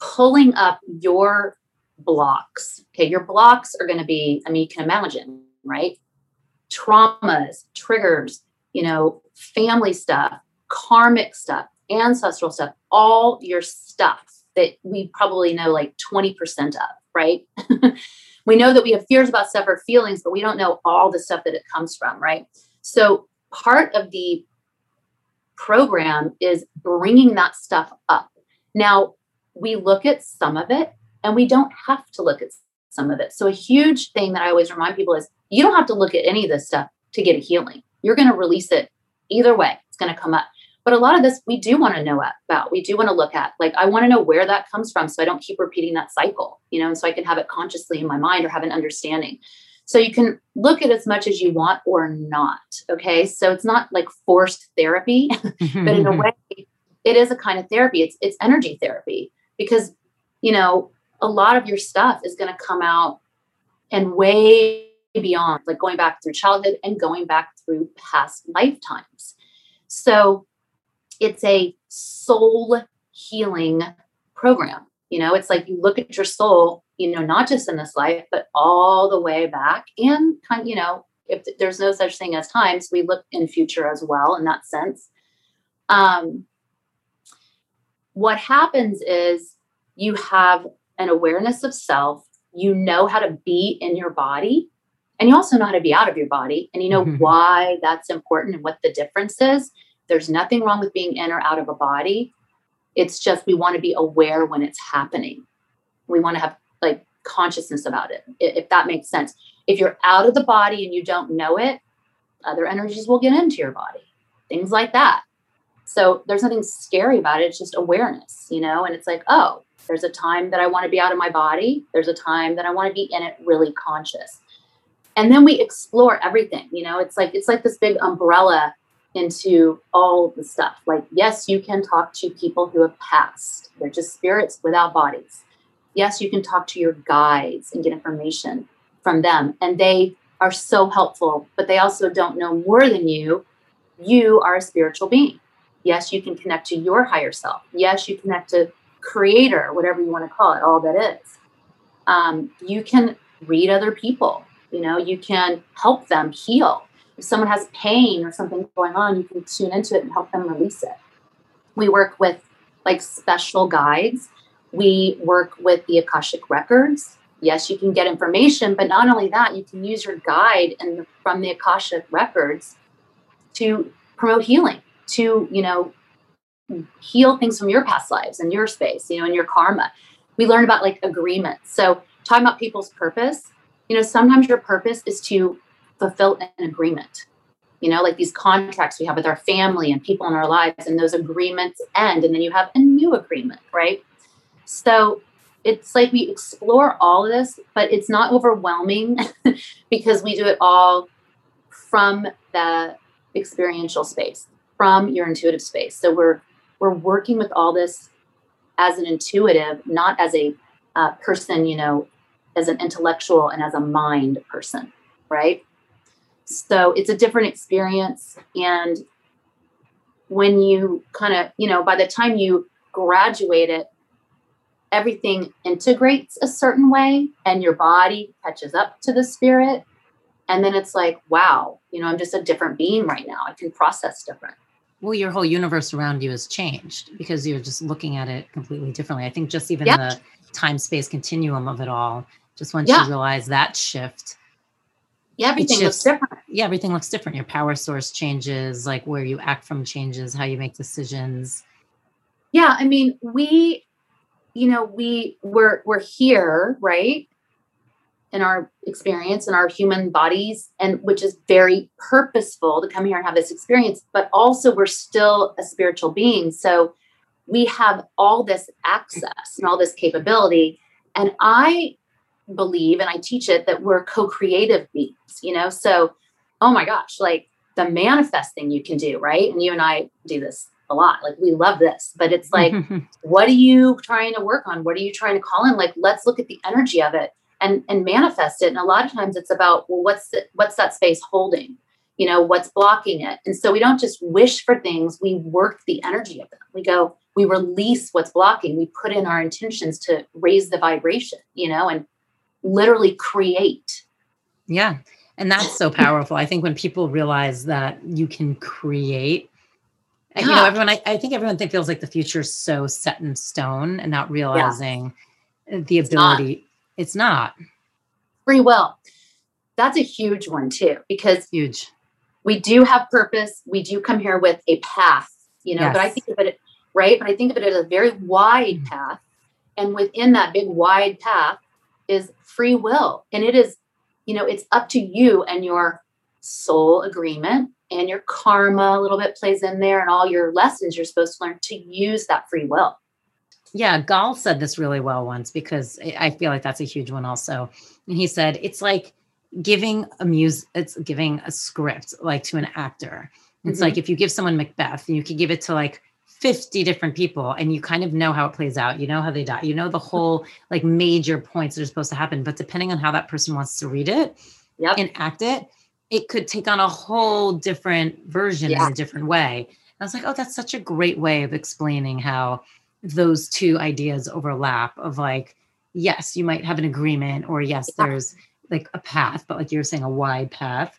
pulling up your blocks. Okay, your blocks are going to be, I mean, you can imagine, right? Traumas, triggers, you know, family stuff, karmic stuff, ancestral stuff, all your stuff that we probably know like 20% of, right? we know that we have fears about stuff or feelings, but we don't know all the stuff that it comes from, right? So part of the program is bringing that stuff up. Now, we look at some of it and we don't have to look at some of it. So, a huge thing that I always remind people is you don't have to look at any of this stuff to get a healing. You're going to release it either way, it's going to come up. But a lot of this we do want to know about. We do want to look at. Like, I want to know where that comes from so I don't keep repeating that cycle, you know, and so I can have it consciously in my mind or have an understanding. So you can look at as much as you want or not. Okay. So it's not like forced therapy, but in a way, it is a kind of therapy. It's it's energy therapy because, you know, a lot of your stuff is going to come out and way beyond, like going back through childhood and going back through past lifetimes. So it's a soul healing program. You know, it's like you look at your soul, you know, not just in this life, but all the way back and kind you know, if there's no such thing as times, we look in future as well in that sense. Um, what happens is you have an awareness of self. You know how to be in your body, and you also know how to be out of your body, and you know mm-hmm. why that's important and what the difference is. There's nothing wrong with being in or out of a body. It's just we want to be aware when it's happening. We want to have like consciousness about it, if that makes sense. If you're out of the body and you don't know it, other energies will get into your body, things like that. So there's nothing scary about it. It's just awareness, you know? And it's like, oh, there's a time that I want to be out of my body. There's a time that I want to be in it really conscious. And then we explore everything, you know, it's like it's like this big umbrella into all the stuff. Like, yes, you can talk to people who have passed. They're just spirits without bodies. Yes, you can talk to your guides and get information from them. And they are so helpful, but they also don't know more than you. You are a spiritual being. Yes, you can connect to your higher self. Yes, you connect to creator, whatever you want to call it, all that is. Um, you can read other people. You know, you can help them heal. If someone has pain or something going on, you can tune into it and help them release it. We work with like special guides. We work with the Akashic records. Yes, you can get information, but not only that, you can use your guide and from the Akashic records to promote healing, to you know heal things from your past lives and your space, you know, and your karma. We learn about like agreements. So talking about people's purpose, you know, sometimes your purpose is to fulfill an agreement. You know, like these contracts we have with our family and people in our lives, and those agreements end, and then you have a new agreement, right? So it's like we explore all of this, but it's not overwhelming because we do it all from the experiential space, from your intuitive space. So we're we're working with all this as an intuitive, not as a uh, person, you know, as an intellectual and as a mind person, right? So it's a different experience. And when you kind of, you know, by the time you graduate it, everything integrates a certain way and your body catches up to the spirit. And then it's like, wow, you know, I'm just a different being right now. I can process different well your whole universe around you has changed because you're just looking at it completely differently. I think just even yep. the time space continuum of it all just once yeah. you realize that shift yeah everything shifts, looks different. Yeah everything looks different. Your power source changes like where you act from changes how you make decisions. Yeah i mean we you know we we're we're here right in our experience in our human bodies and which is very purposeful to come here and have this experience but also we're still a spiritual being. So we have all this access and all this capability. And i believe and i teach it that we're co-creative beings you know? So oh my gosh like the manifesting you can do right? And you and i do this a lot. Like we love this but it's like what are you trying to work on? What are you trying to call in? Like let's look at the energy of it and and manifest it. And a lot of times it's about well what's the, what's that space holding? You know what's blocking it? And so we don't just wish for things we work the energy of them. We go we release what's blocking. We put in our intentions to raise the vibration you know and literally create. Yeah. And that's so powerful. I think when people realize that you can create yeah. you know everyone I, I, think everyone feels like the future is so set in stone and not realizing yeah. the ability it's not. Free will. That's a huge one too, because huge. We do have purpose. We do come here with a path, you know, yes. but I think of it, right? But I think of it as a very wide mm. path. And within that big wide path is free will. And it is, you know, it's up to you and your soul agreement and your karma a little bit plays in there and all your lessons you're supposed to learn to use that free will. Yeah, Gall said this really well once because I feel like that's a huge one also. And he said it's like giving a muse it's giving a script like to an actor. It's mm-hmm. like if you give someone Macbeth, you could give it to like 50 different people and you kind of know how it plays out. You know how they die. You know the whole like major points that are supposed to happen. But depending on how that person wants to read it yep. and act it, it could take on a whole different version yeah. in a different way. And I was like, oh, that's such a great way of explaining how those two ideas overlap of like yes you might have an agreement or yes there's like a path but like you're saying a wide path.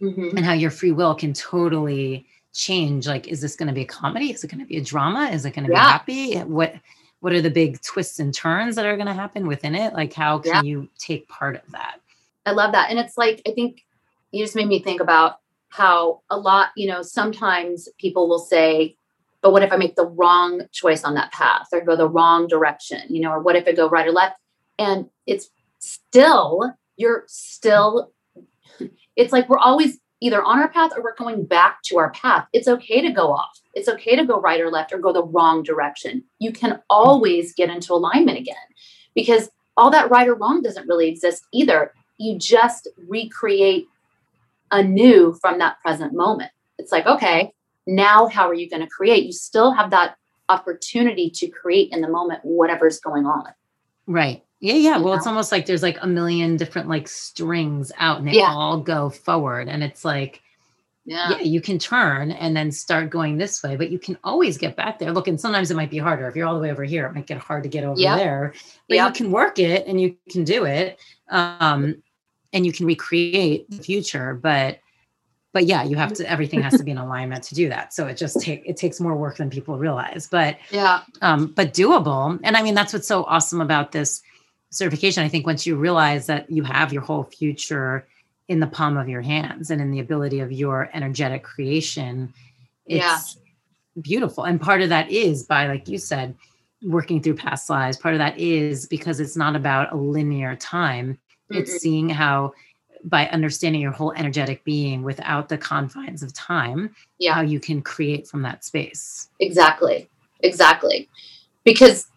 Mm-hmm. and how your free will can totally change like is this going to be a comedy? Is it going to be a drama? Is it going to yeah. be happy? What what are the big twists and turns that are going to happen within it? Like how can yeah. you take part of that? I love that. And it's like i think you just made me think about how a lot you know sometimes people will say but what if I make the wrong choice on that path or go the wrong direction, you know, or what if I go right or left? And it's still, you're still, it's like we're always either on our path or we're going back to our path. It's okay to go off. It's okay to go right or left or go the wrong direction. You can always get into alignment again because all that right or wrong doesn't really exist either. You just recreate anew from that present moment. It's like, okay, now how are you going to create? You still have that opportunity to create in the moment whatever's going on. Right. Yeah, yeah. Well, it's almost like there's like a million different like strings out and they yeah. all go forward. And it's like, yeah. yeah. you can turn and then start going this way, but you can always get back there. Look, and sometimes it might be harder. If you're all the way over here, it might get hard to get over yep. there. But yep. you can work it and you can do it. Um, and you can recreate the future. But but yeah, you have to everything has to be in alignment to do that. So it just take it takes more work than people realize. But yeah, um, but doable. And I mean that's what's so awesome about this certification, I think once you realize that you have your whole future in the palm of your hands and in the ability of your energetic creation, it's yeah. beautiful. And part of that is by, like you said, working through past lives. Part of that is because it's not about a linear time. Mm-hmm. It's seeing how by understanding your whole energetic being without the confines of time, yeah. how you can create from that space. Exactly. Exactly. Because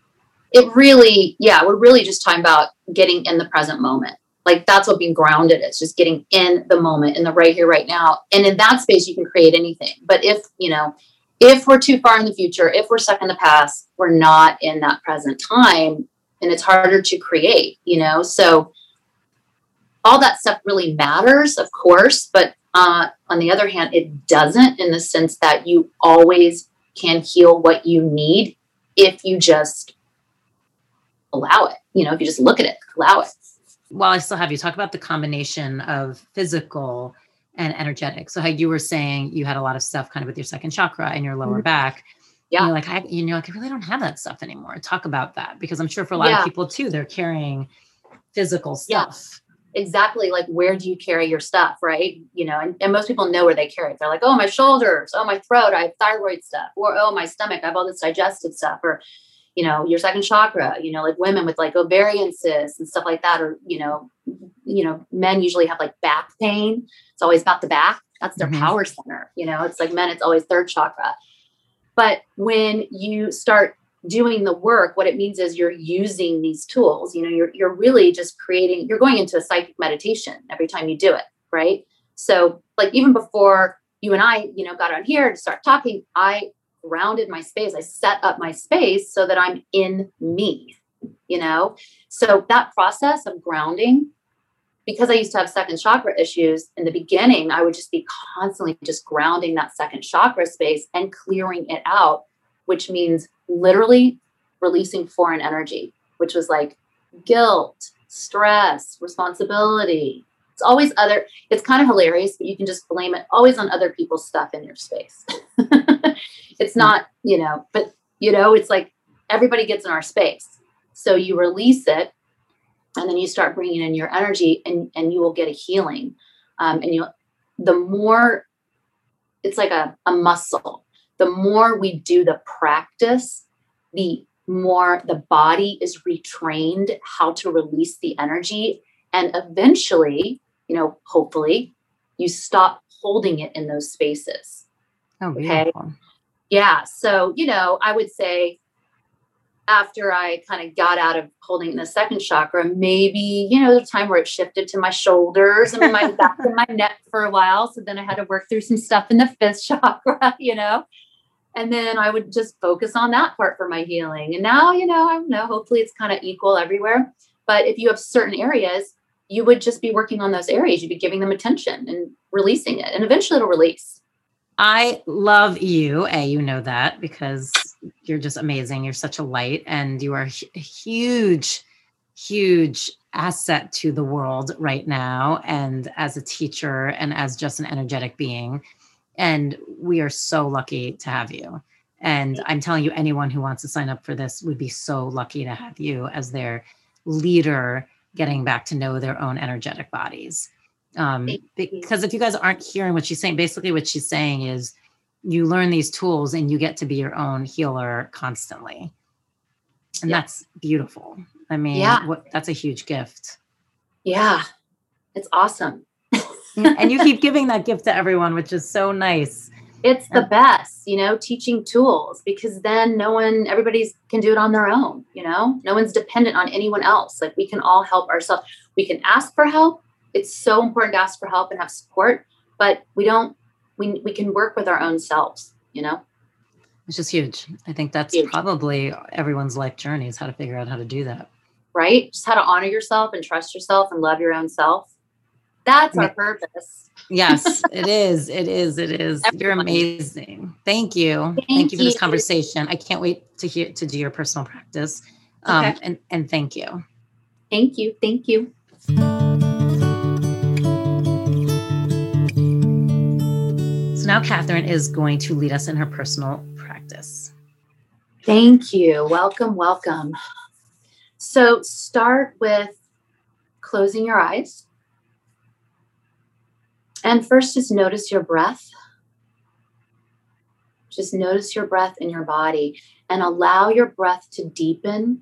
it really, yeah, we're really just talking about getting in the present moment. Like that's what being grounded is, just getting in the moment, in the right here, right now. And in that space, you can create anything. But if, you know, if we're too far in the future, if we're stuck in the past, we're not in that present time and it's harder to create, you know? So all that stuff really matters, of course, but uh, on the other hand, it doesn't in the sense that you always can heal what you need if you just allow it. You know, if you just look at it, allow it. While I still have you talk about the combination of physical and energetic. So how you were saying you had a lot of stuff kind of with your second chakra and your lower mm-hmm. back. Yeah. Like, I, you know, like I really don't have that stuff anymore. Talk about that because I'm sure for a lot yeah. of people too, they're carrying physical stuff. Yeah. Exactly. Like, where do you carry your stuff? Right. You know, and, and most people know where they carry it. They're like, oh, my shoulders, oh, my throat, I have thyroid stuff, or oh, my stomach, I have all this digestive stuff, or you know your second chakra you know like women with like ovarian cysts and stuff like that or you know you know men usually have like back pain it's always about the back that's their mm-hmm. power center you know it's like men it's always third chakra but when you start doing the work what it means is you're using these tools you know you're, you're really just creating you're going into a psychic meditation every time you do it right so like even before you and i you know got on here to start talking i grounded my space. I set up my space so that I'm in me, you know? So that process of grounding, because I used to have second chakra issues in the beginning, I would just be constantly just grounding that second chakra space and clearing it out, which means literally releasing foreign energy, which was like guilt, stress, responsibility. It's always other, it's kind of hilarious, but you can just blame it always on other people's stuff in your space. It's not, you know, but you know, it's like everybody gets in our space. So you release it and then you start bringing in your energy and, and you will get a healing. Um, and you the more it's like a, a muscle, the more we do the practice, the more the body is retrained how to release the energy. And eventually, you know, hopefully, you stop holding it in those spaces. Oh, okay. Yeah so you know i would say after i kind of got out of holding the second chakra maybe you know the time where it shifted to my shoulders and my back and my neck for a while so then i had to work through some stuff in the fifth chakra you know and then i would just focus on that part for my healing and now you know i don't know hopefully it's kind of equal everywhere but if you have certain areas you would just be working on those areas you'd be giving them attention and releasing it and eventually it'll release I love you. A, you know that because you're just amazing. You're such a light and you are a huge, huge asset to the world right now. And as a teacher and as just an energetic being. And we are so lucky to have you. And I'm telling you, anyone who wants to sign up for this would be so lucky to have you as their leader, getting back to know their own energetic bodies um, because if you guys aren't hearing what she's saying, basically what she's saying is you learn these tools and you get to be your own healer constantly. And yeah. that's beautiful. I mean, yeah. What, that's a huge gift. Yeah, it's awesome. and you keep giving that gift to everyone, which is so nice. It's the best, you know, teaching tools because then no one, everybody's can do it on their own, you know, no one's dependent on anyone else. Like we can all help ourselves. We can ask for help. It's so important to ask for help and have support, but we don't, we, we can work with our own selves, you know? It's just huge. I think that's huge. probably everyone's life journey is how to figure out how to do that. Right? Just how to honor yourself and trust yourself and love your own self. That's our purpose. yes, it is. It is. It is. Everyone. You're amazing. Thank you. Thank, thank you for this conversation. I can't wait to hear to do your personal practice. Um, okay. and, and thank you. Thank you. Thank you. So now Catherine is going to lead us in her personal practice. Thank you. Welcome, welcome. So start with closing your eyes. And first, just notice your breath. Just notice your breath in your body and allow your breath to deepen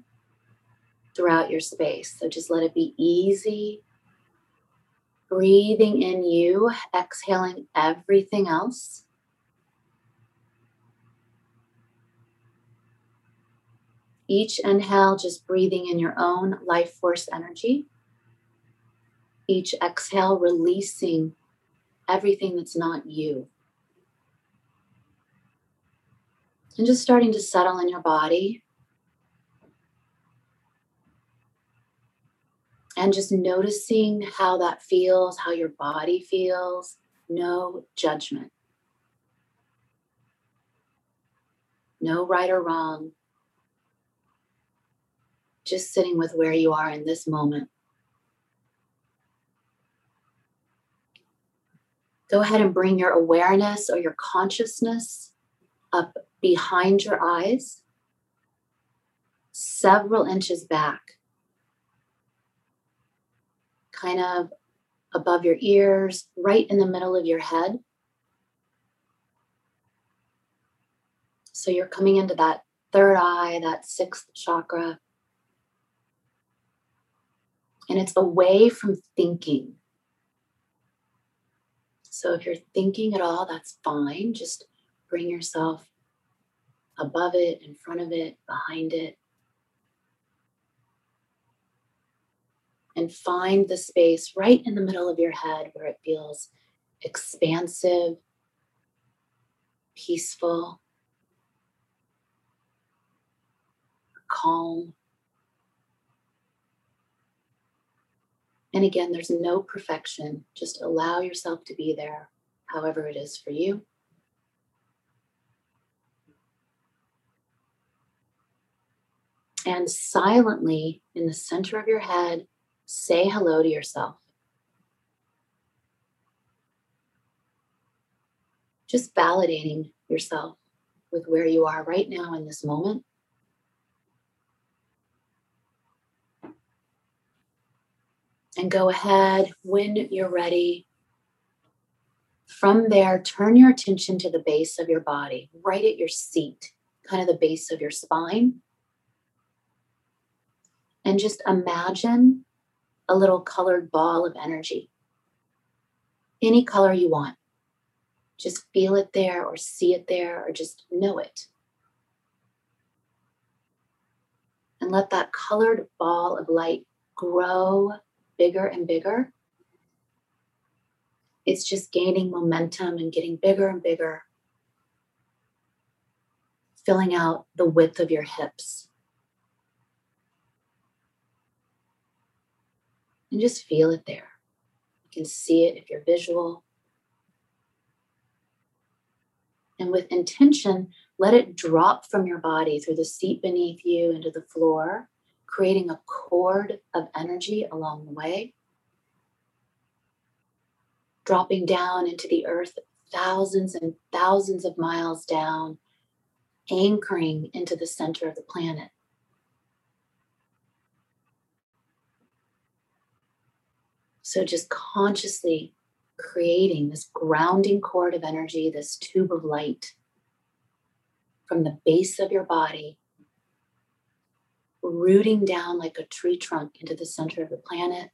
throughout your space. So just let it be easy breathing in you, exhaling everything else. Each inhale, just breathing in your own life force energy. Each exhale, releasing everything that's not you. And just starting to settle in your body. and just noticing how that feels, how your body feels. No judgment. No right or wrong. Just sitting with where you are in this moment. Go ahead and bring your awareness or your consciousness up behind your eyes, several inches back kind of above your ears, right in the middle of your head. So you're coming into that third eye, that sixth chakra. And it's away from thinking. So if you're thinking at all, that's fine. Just bring yourself above it, in front of it, behind it. and find the space right in the middle of your head where it feels expansive, peaceful, calm. And again, there's no perfection. Just allow yourself to be there, however it is for you. And silently in the center of your head, say hello to yourself. Just validating yourself with where you are right now in this moment. And go ahead when you're ready. From there, turn your attention to the base of your body, right at your seat, kind of the base of your spine. And just imagine a little colored ball of energy. Any color you want. Just feel it there or see it there or just know it. And let that colored ball of light grow bigger and bigger. It's just gaining momentum and getting bigger and bigger, filling out the width of your hips. and just feel it there. You can see it if you're visual. And with intention, let it drop from your body through the seat beneath you into the floor, creating a cord of energy along the way. Dropping down into the earth thousands and thousands of miles down, anchoring into the center of the planet. So just consciously creating this grounding cord of energy, this tube of light from the base of your body, rooting down like a tree trunk into the center of the planet.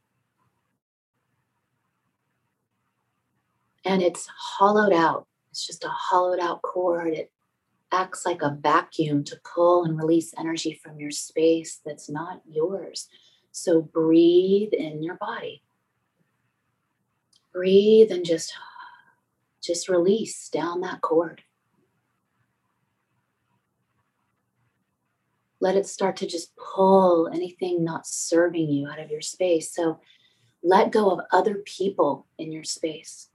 And it's hollowed out. It's just a hollowed out cord. It acts like a vacuum to pull and release energy from your space that's not yours. So breathe in your body. Breathe and just just release down that cord. Let it start to just pull anything not serving you out of your space. So let go of other people in your space.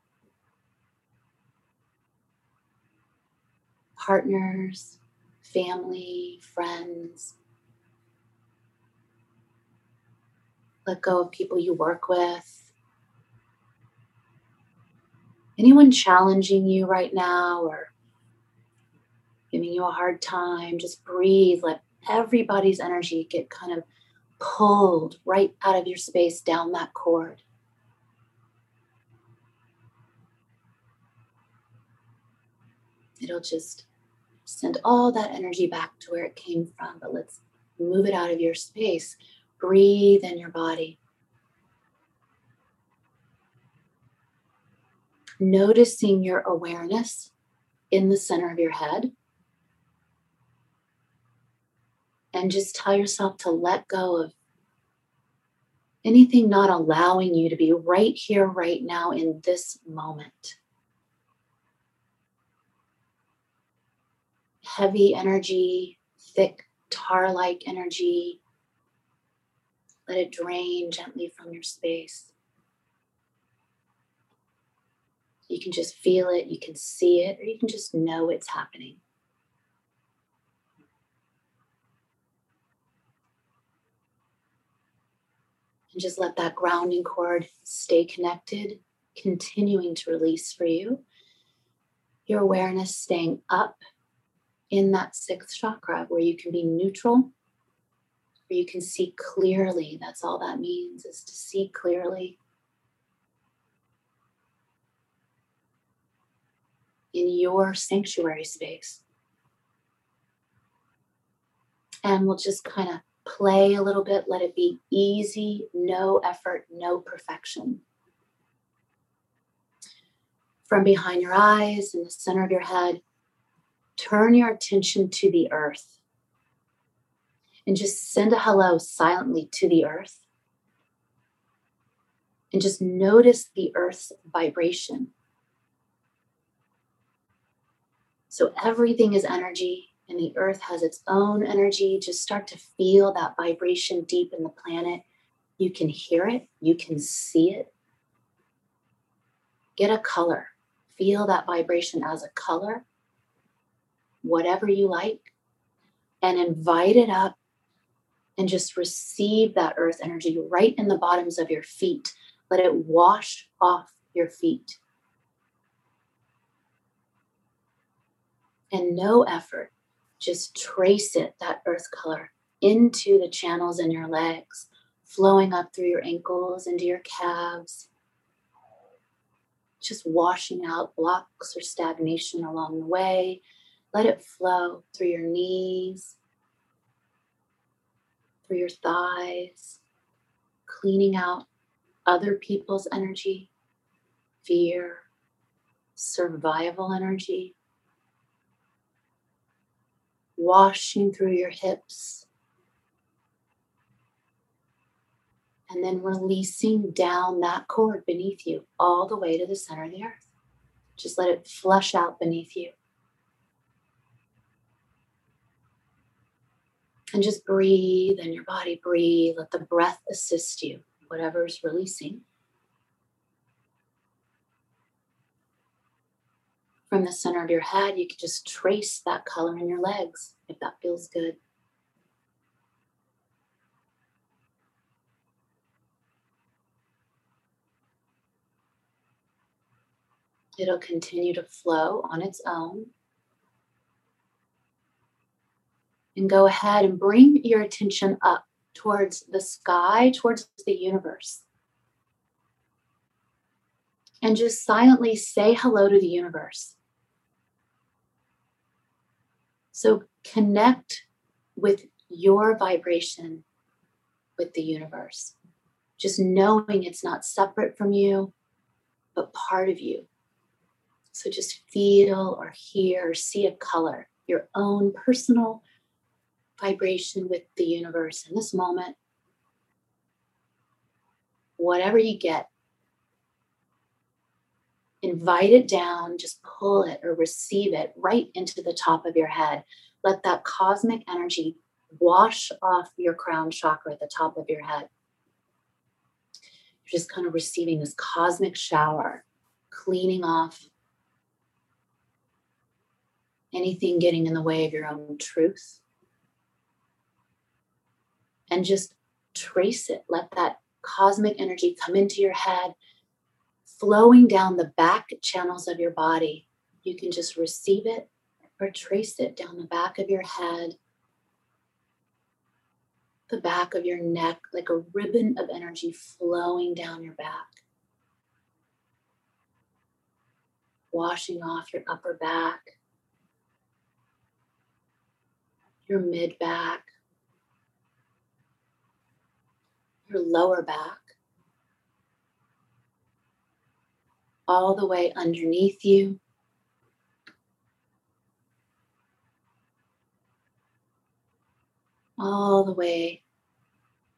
Partners, family, friends. Let go of people you work with anyone challenging you right now or giving you a hard time, just breathe. Let everybody's energy get kind of pulled right out of your space down that cord. It'll just send all that energy back to where it came from, but let's move it out of your space. Breathe in your body. noticing your awareness in the center of your head. And just tell yourself to let go of anything not allowing you to be right here, right now, in this moment. Heavy energy, thick tar like energy. Let it drain gently from your space. You can just feel it, you can see it, or you can just know it's happening. And just let that grounding cord stay connected, continuing to release for you. Your awareness staying up in that sixth chakra where you can be neutral, where you can see clearly. That's all that means is to see clearly in your sanctuary space. And we'll just kind of play a little bit, let it be easy, no effort, no perfection. From behind your eyes, in the center of your head, turn your attention to the earth and just send a hello silently to the earth. And just notice the earth's vibration. So everything is energy, and the earth has its own energy. Just start to feel that vibration deep in the planet. You can hear it, you can see it. Get a color, feel that vibration as a color, whatever you like, and invite it up and just receive that earth energy right in the bottoms of your feet. Let it wash off your feet. and no effort. Just trace it, that earth color, into the channels in your legs, flowing up through your ankles, into your calves. Just washing out blocks or stagnation along the way. Let it flow through your knees, through your thighs, cleaning out other people's energy, fear, survival energy, washing through your hips. And then releasing down that cord beneath you all the way to the center of the earth. Just let it flush out beneath you. And just breathe and your body breathe. Let the breath assist you, whatever's releasing. From the center of your head, you can just trace that color in your legs if that feels good. It'll continue to flow on its own. And go ahead and bring your attention up towards the sky, towards the universe. And just silently say hello to the universe. So connect with your vibration with the universe. Just knowing it's not separate from you, but part of you. So just feel or hear or see a color, your own personal vibration with the universe in this moment. Whatever you get, invite it down, just pull it or receive it right into the top of your head. Let that cosmic energy wash off your crown chakra at the top of your head. You're just kind of receiving this cosmic shower, cleaning off anything getting in the way of your own truth. And just trace it. Let that cosmic energy come into your head, flowing down the back channels of your body. You can just receive it or trace it down the back of your head, the back of your neck, like a ribbon of energy flowing down your back. Washing off your upper back, your mid back, your lower back, all the way underneath you. All the way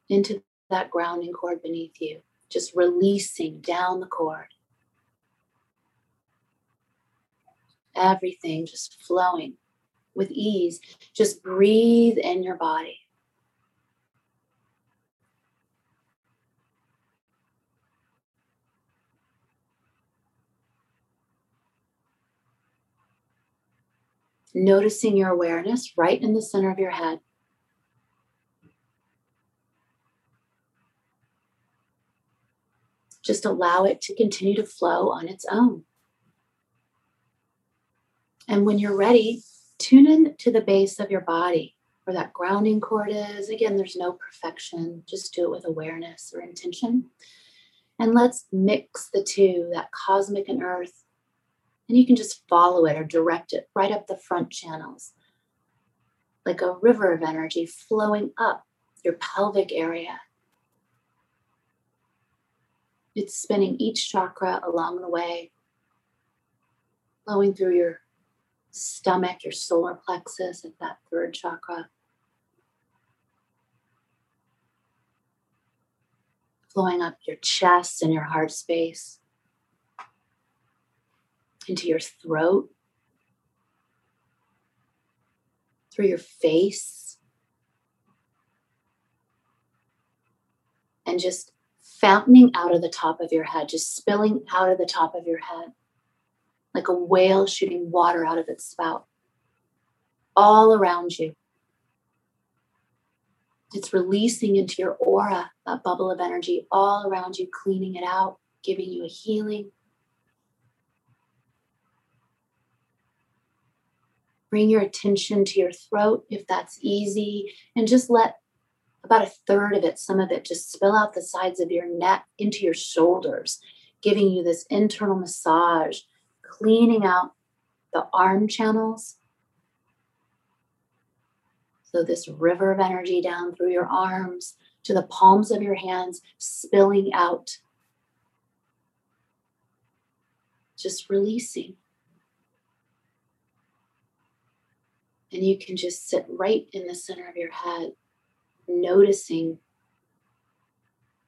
into that grounding cord beneath you, just releasing down the cord. Everything just flowing with ease. Just breathe in your body. Noticing your awareness right in the center of your head. Just allow it to continue to flow on its own. And when you're ready, tune in to the base of your body where that grounding cord is. Again, there's no perfection, just do it with awareness or intention. And let's mix the two, that cosmic and earth. And you can just follow it or direct it right up the front channels, like a river of energy flowing up your pelvic area. It's spinning each chakra along the way, flowing through your stomach, your solar plexus at that third chakra. Flowing up your chest and your heart space, into your throat, through your face, and just fountaining out of the top of your head, just spilling out of the top of your head like a whale shooting water out of its spout, all around you. It's releasing into your aura, that bubble of energy all around you, cleaning it out, giving you a healing. Bring your attention to your throat if that's easy, and just let about a third of it, some of it, just spill out the sides of your neck into your shoulders, giving you this internal massage cleaning out the arm channels. So, this river of energy down through your arms to the palms of your hands, spilling out. Just releasing. And you can just sit right in the center of your head, noticing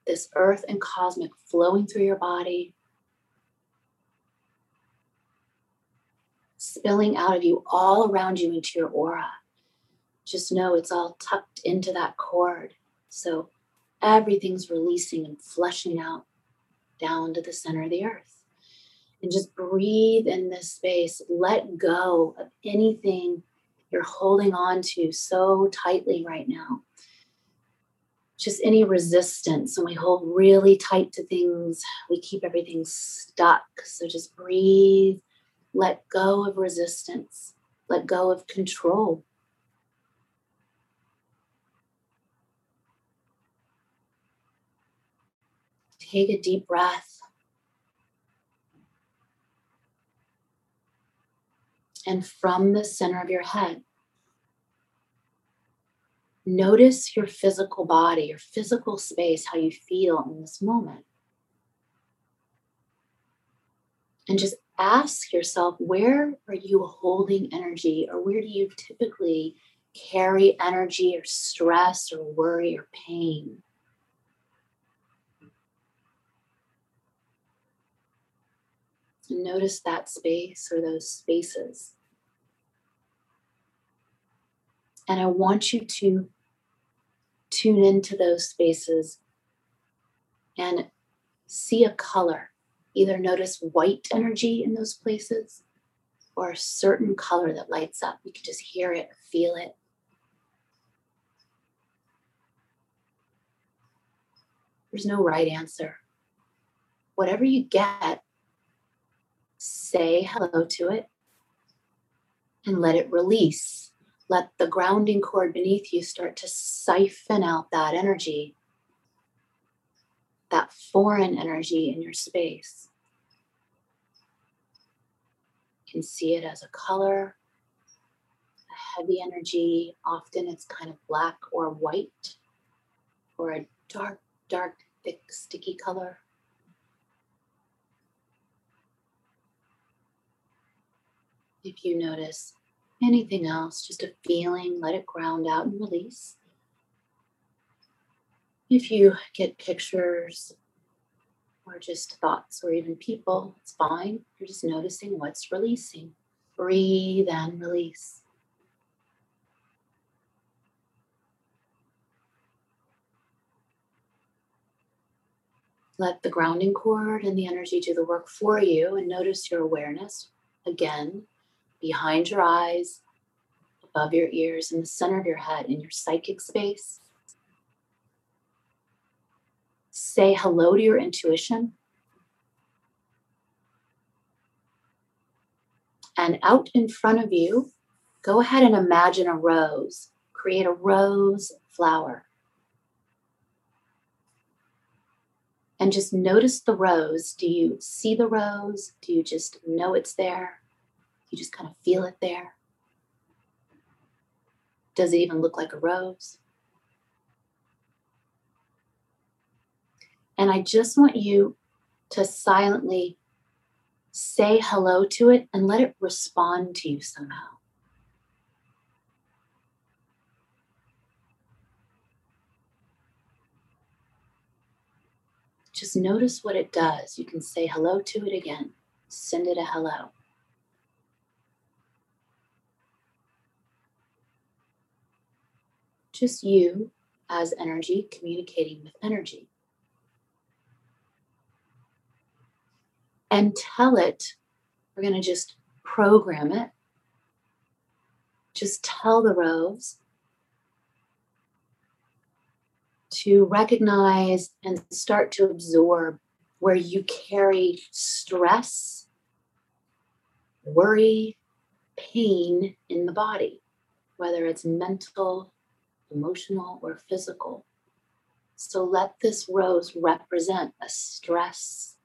this earth and cosmic flowing through your body, spilling out of you all around you into your aura. Just know it's all tucked into that cord. So everything's releasing and flushing out down to the center of the earth. And just breathe in this space. Let go of anything you're holding on to so tightly right now. Just any resistance. When we hold really tight to things, we keep everything stuck. So just breathe let go of resistance, let go of control. Take a deep breath. And from the center of your head, notice your physical body, your physical space, how you feel in this moment. And just ask yourself where are you holding energy, or where do you typically carry energy, or stress, or worry, or pain? Notice that space or those spaces. And I want you to tune into those spaces and see a color. Either notice white energy in those places or a certain color that lights up. You can just hear it, feel it. There's no right answer. Whatever you get, say hello to it and let it release. Let the grounding cord beneath you start to siphon out that energy, that foreign energy in your space. You can see it as a color, a heavy energy. Often it's kind of black or white, or a dark, dark, thick, sticky color. If you notice anything else, just a feeling, let it ground out and release. If you get pictures or just thoughts or even people, it's fine. You're just noticing what's releasing. Breathe and release. Let the grounding cord and the energy do the work for you and notice your awareness again behind your eyes, above your ears, in the center of your head, in your psychic space. Say hello to your intuition. And out in front of you, go ahead and imagine a rose. Create a rose flower. And just notice the rose. Do you see the rose? Do you just know it's there? You just kind of feel it there. Does it even look like a rose? And I just want you to silently say hello to it and let it respond to you somehow. Just notice what it does. You can say hello to it again, send it a hello. Just you as energy communicating with energy. And tell it, we're going to just program it. Just tell the rose to recognize and start to absorb where you carry stress, worry, pain in the body, whether it's mental, emotional or physical. So let this rose represent a stress,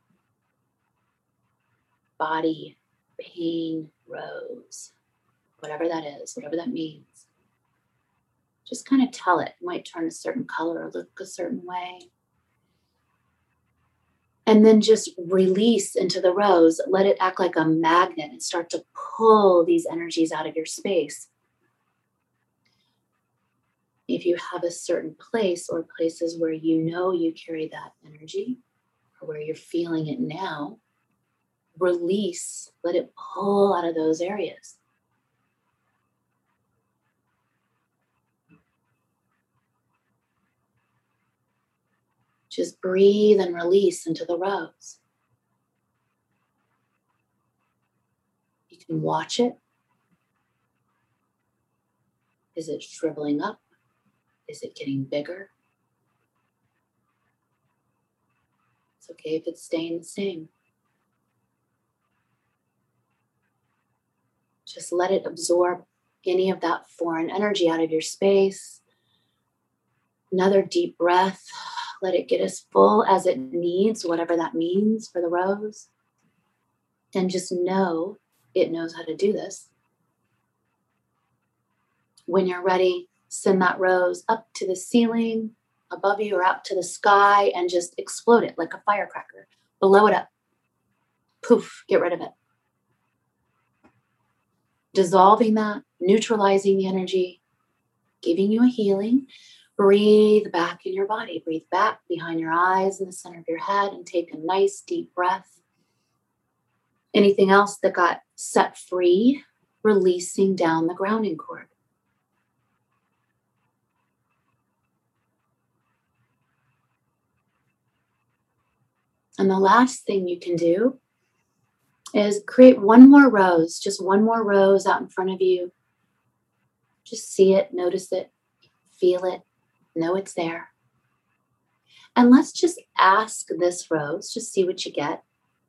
body, pain rose, whatever that is, whatever that means. Just kind of tell it. it might turn a certain color or look a certain way. And then just release into the rose. Let it act like a magnet and start to pull these energies out of your space if you have a certain place or places where you know you carry that energy or where you're feeling it now, release, let it pull out of those areas. Just breathe and release into the rose. You can watch it. Is it shriveling up? Is it getting bigger? It's okay if it's staying the same. Just let it absorb any of that foreign energy out of your space. Another deep breath. Let it get as full as it needs, whatever that means for the rose. And just know it knows how to do this. When you're ready, send that rose up to the ceiling above you or out to the sky and just explode it like a firecracker. Blow it up. Poof, get rid of it. Dissolving that, neutralizing the energy, giving you a healing. Breathe back in your body. Breathe back behind your eyes in the center of your head and take a nice deep breath. Anything else that got set free, releasing down the grounding cord. And the last thing you can do is create one more rose, just one more rose out in front of you. Just see it, notice it, feel it, know it's there. And let's just ask this rose, just see what you get,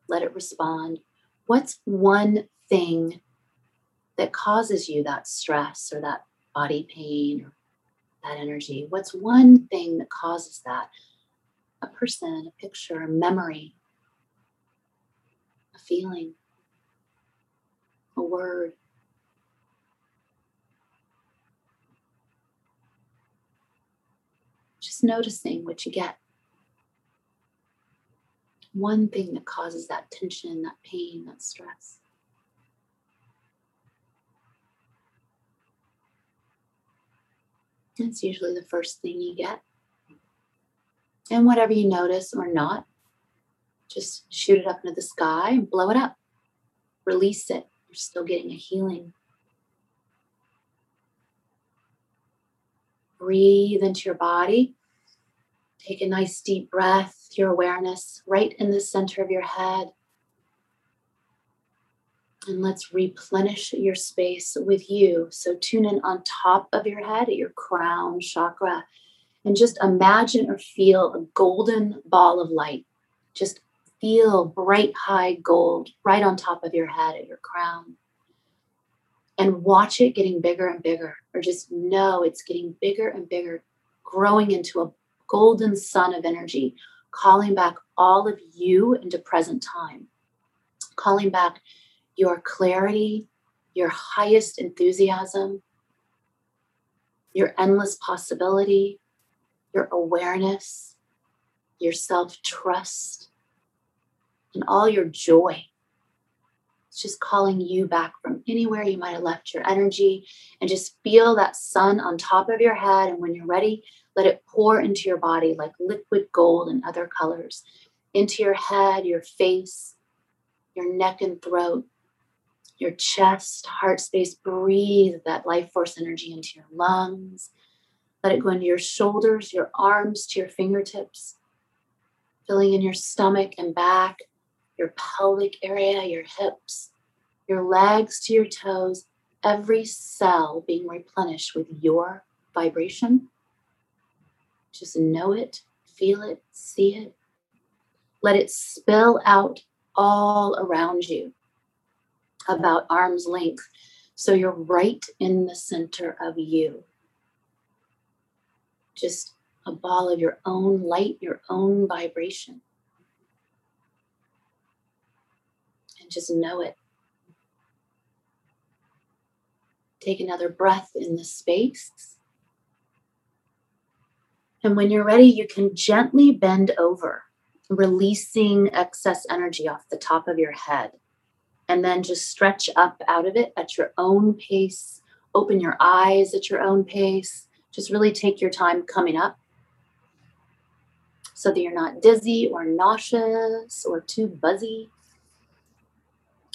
let it respond. What's one thing that causes you that stress or that body pain or that energy? What's one thing that causes that? A person, a picture, a memory, a feeling, a word. Just noticing what you get. One thing that causes that tension, that pain, that stress. It's usually the first thing you get. And whatever you notice or not, just shoot it up into the sky and blow it up. Release it. You're still getting a healing. Breathe into your body. Take a nice deep breath, your awareness right in the center of your head. And let's replenish your space with you. So tune in on top of your head at your crown chakra and just imagine or feel a golden ball of light. Just feel bright, high gold right on top of your head at your crown. And watch it getting bigger and bigger, or just know it's getting bigger and bigger, growing into a golden sun of energy, calling back all of you into present time, calling back your clarity, your highest enthusiasm, your endless possibility, your awareness, your self trust, and all your joy. It's just calling you back from anywhere you might have left your energy and just feel that sun on top of your head. And when you're ready, let it pour into your body like liquid gold and other colors into your head, your face, your neck and throat, your chest, heart space. Breathe that life force energy into your lungs. Let it go into your shoulders, your arms to your fingertips, filling in your stomach and back, your pelvic area, your hips, your legs to your toes, every cell being replenished with your vibration. Just know it, feel it, see it. Let it spill out all around you about arm's length. So you're right in the center of you. Just a ball of your own light, your own vibration. And just know it. Take another breath in the space. And when you're ready, you can gently bend over, releasing excess energy off the top of your head and then just stretch up out of it at your own pace. Open your eyes at your own pace. Just really take your time coming up so that you're not dizzy or nauseous or too buzzy.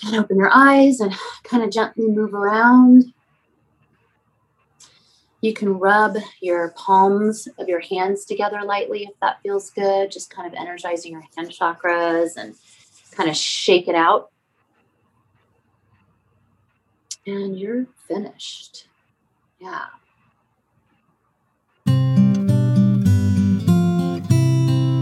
And open your eyes and kind of gently move around. You can rub your palms of your hands together lightly if that feels good, just kind of energizing your hand chakras and kind of shake it out and you're finished. Yeah.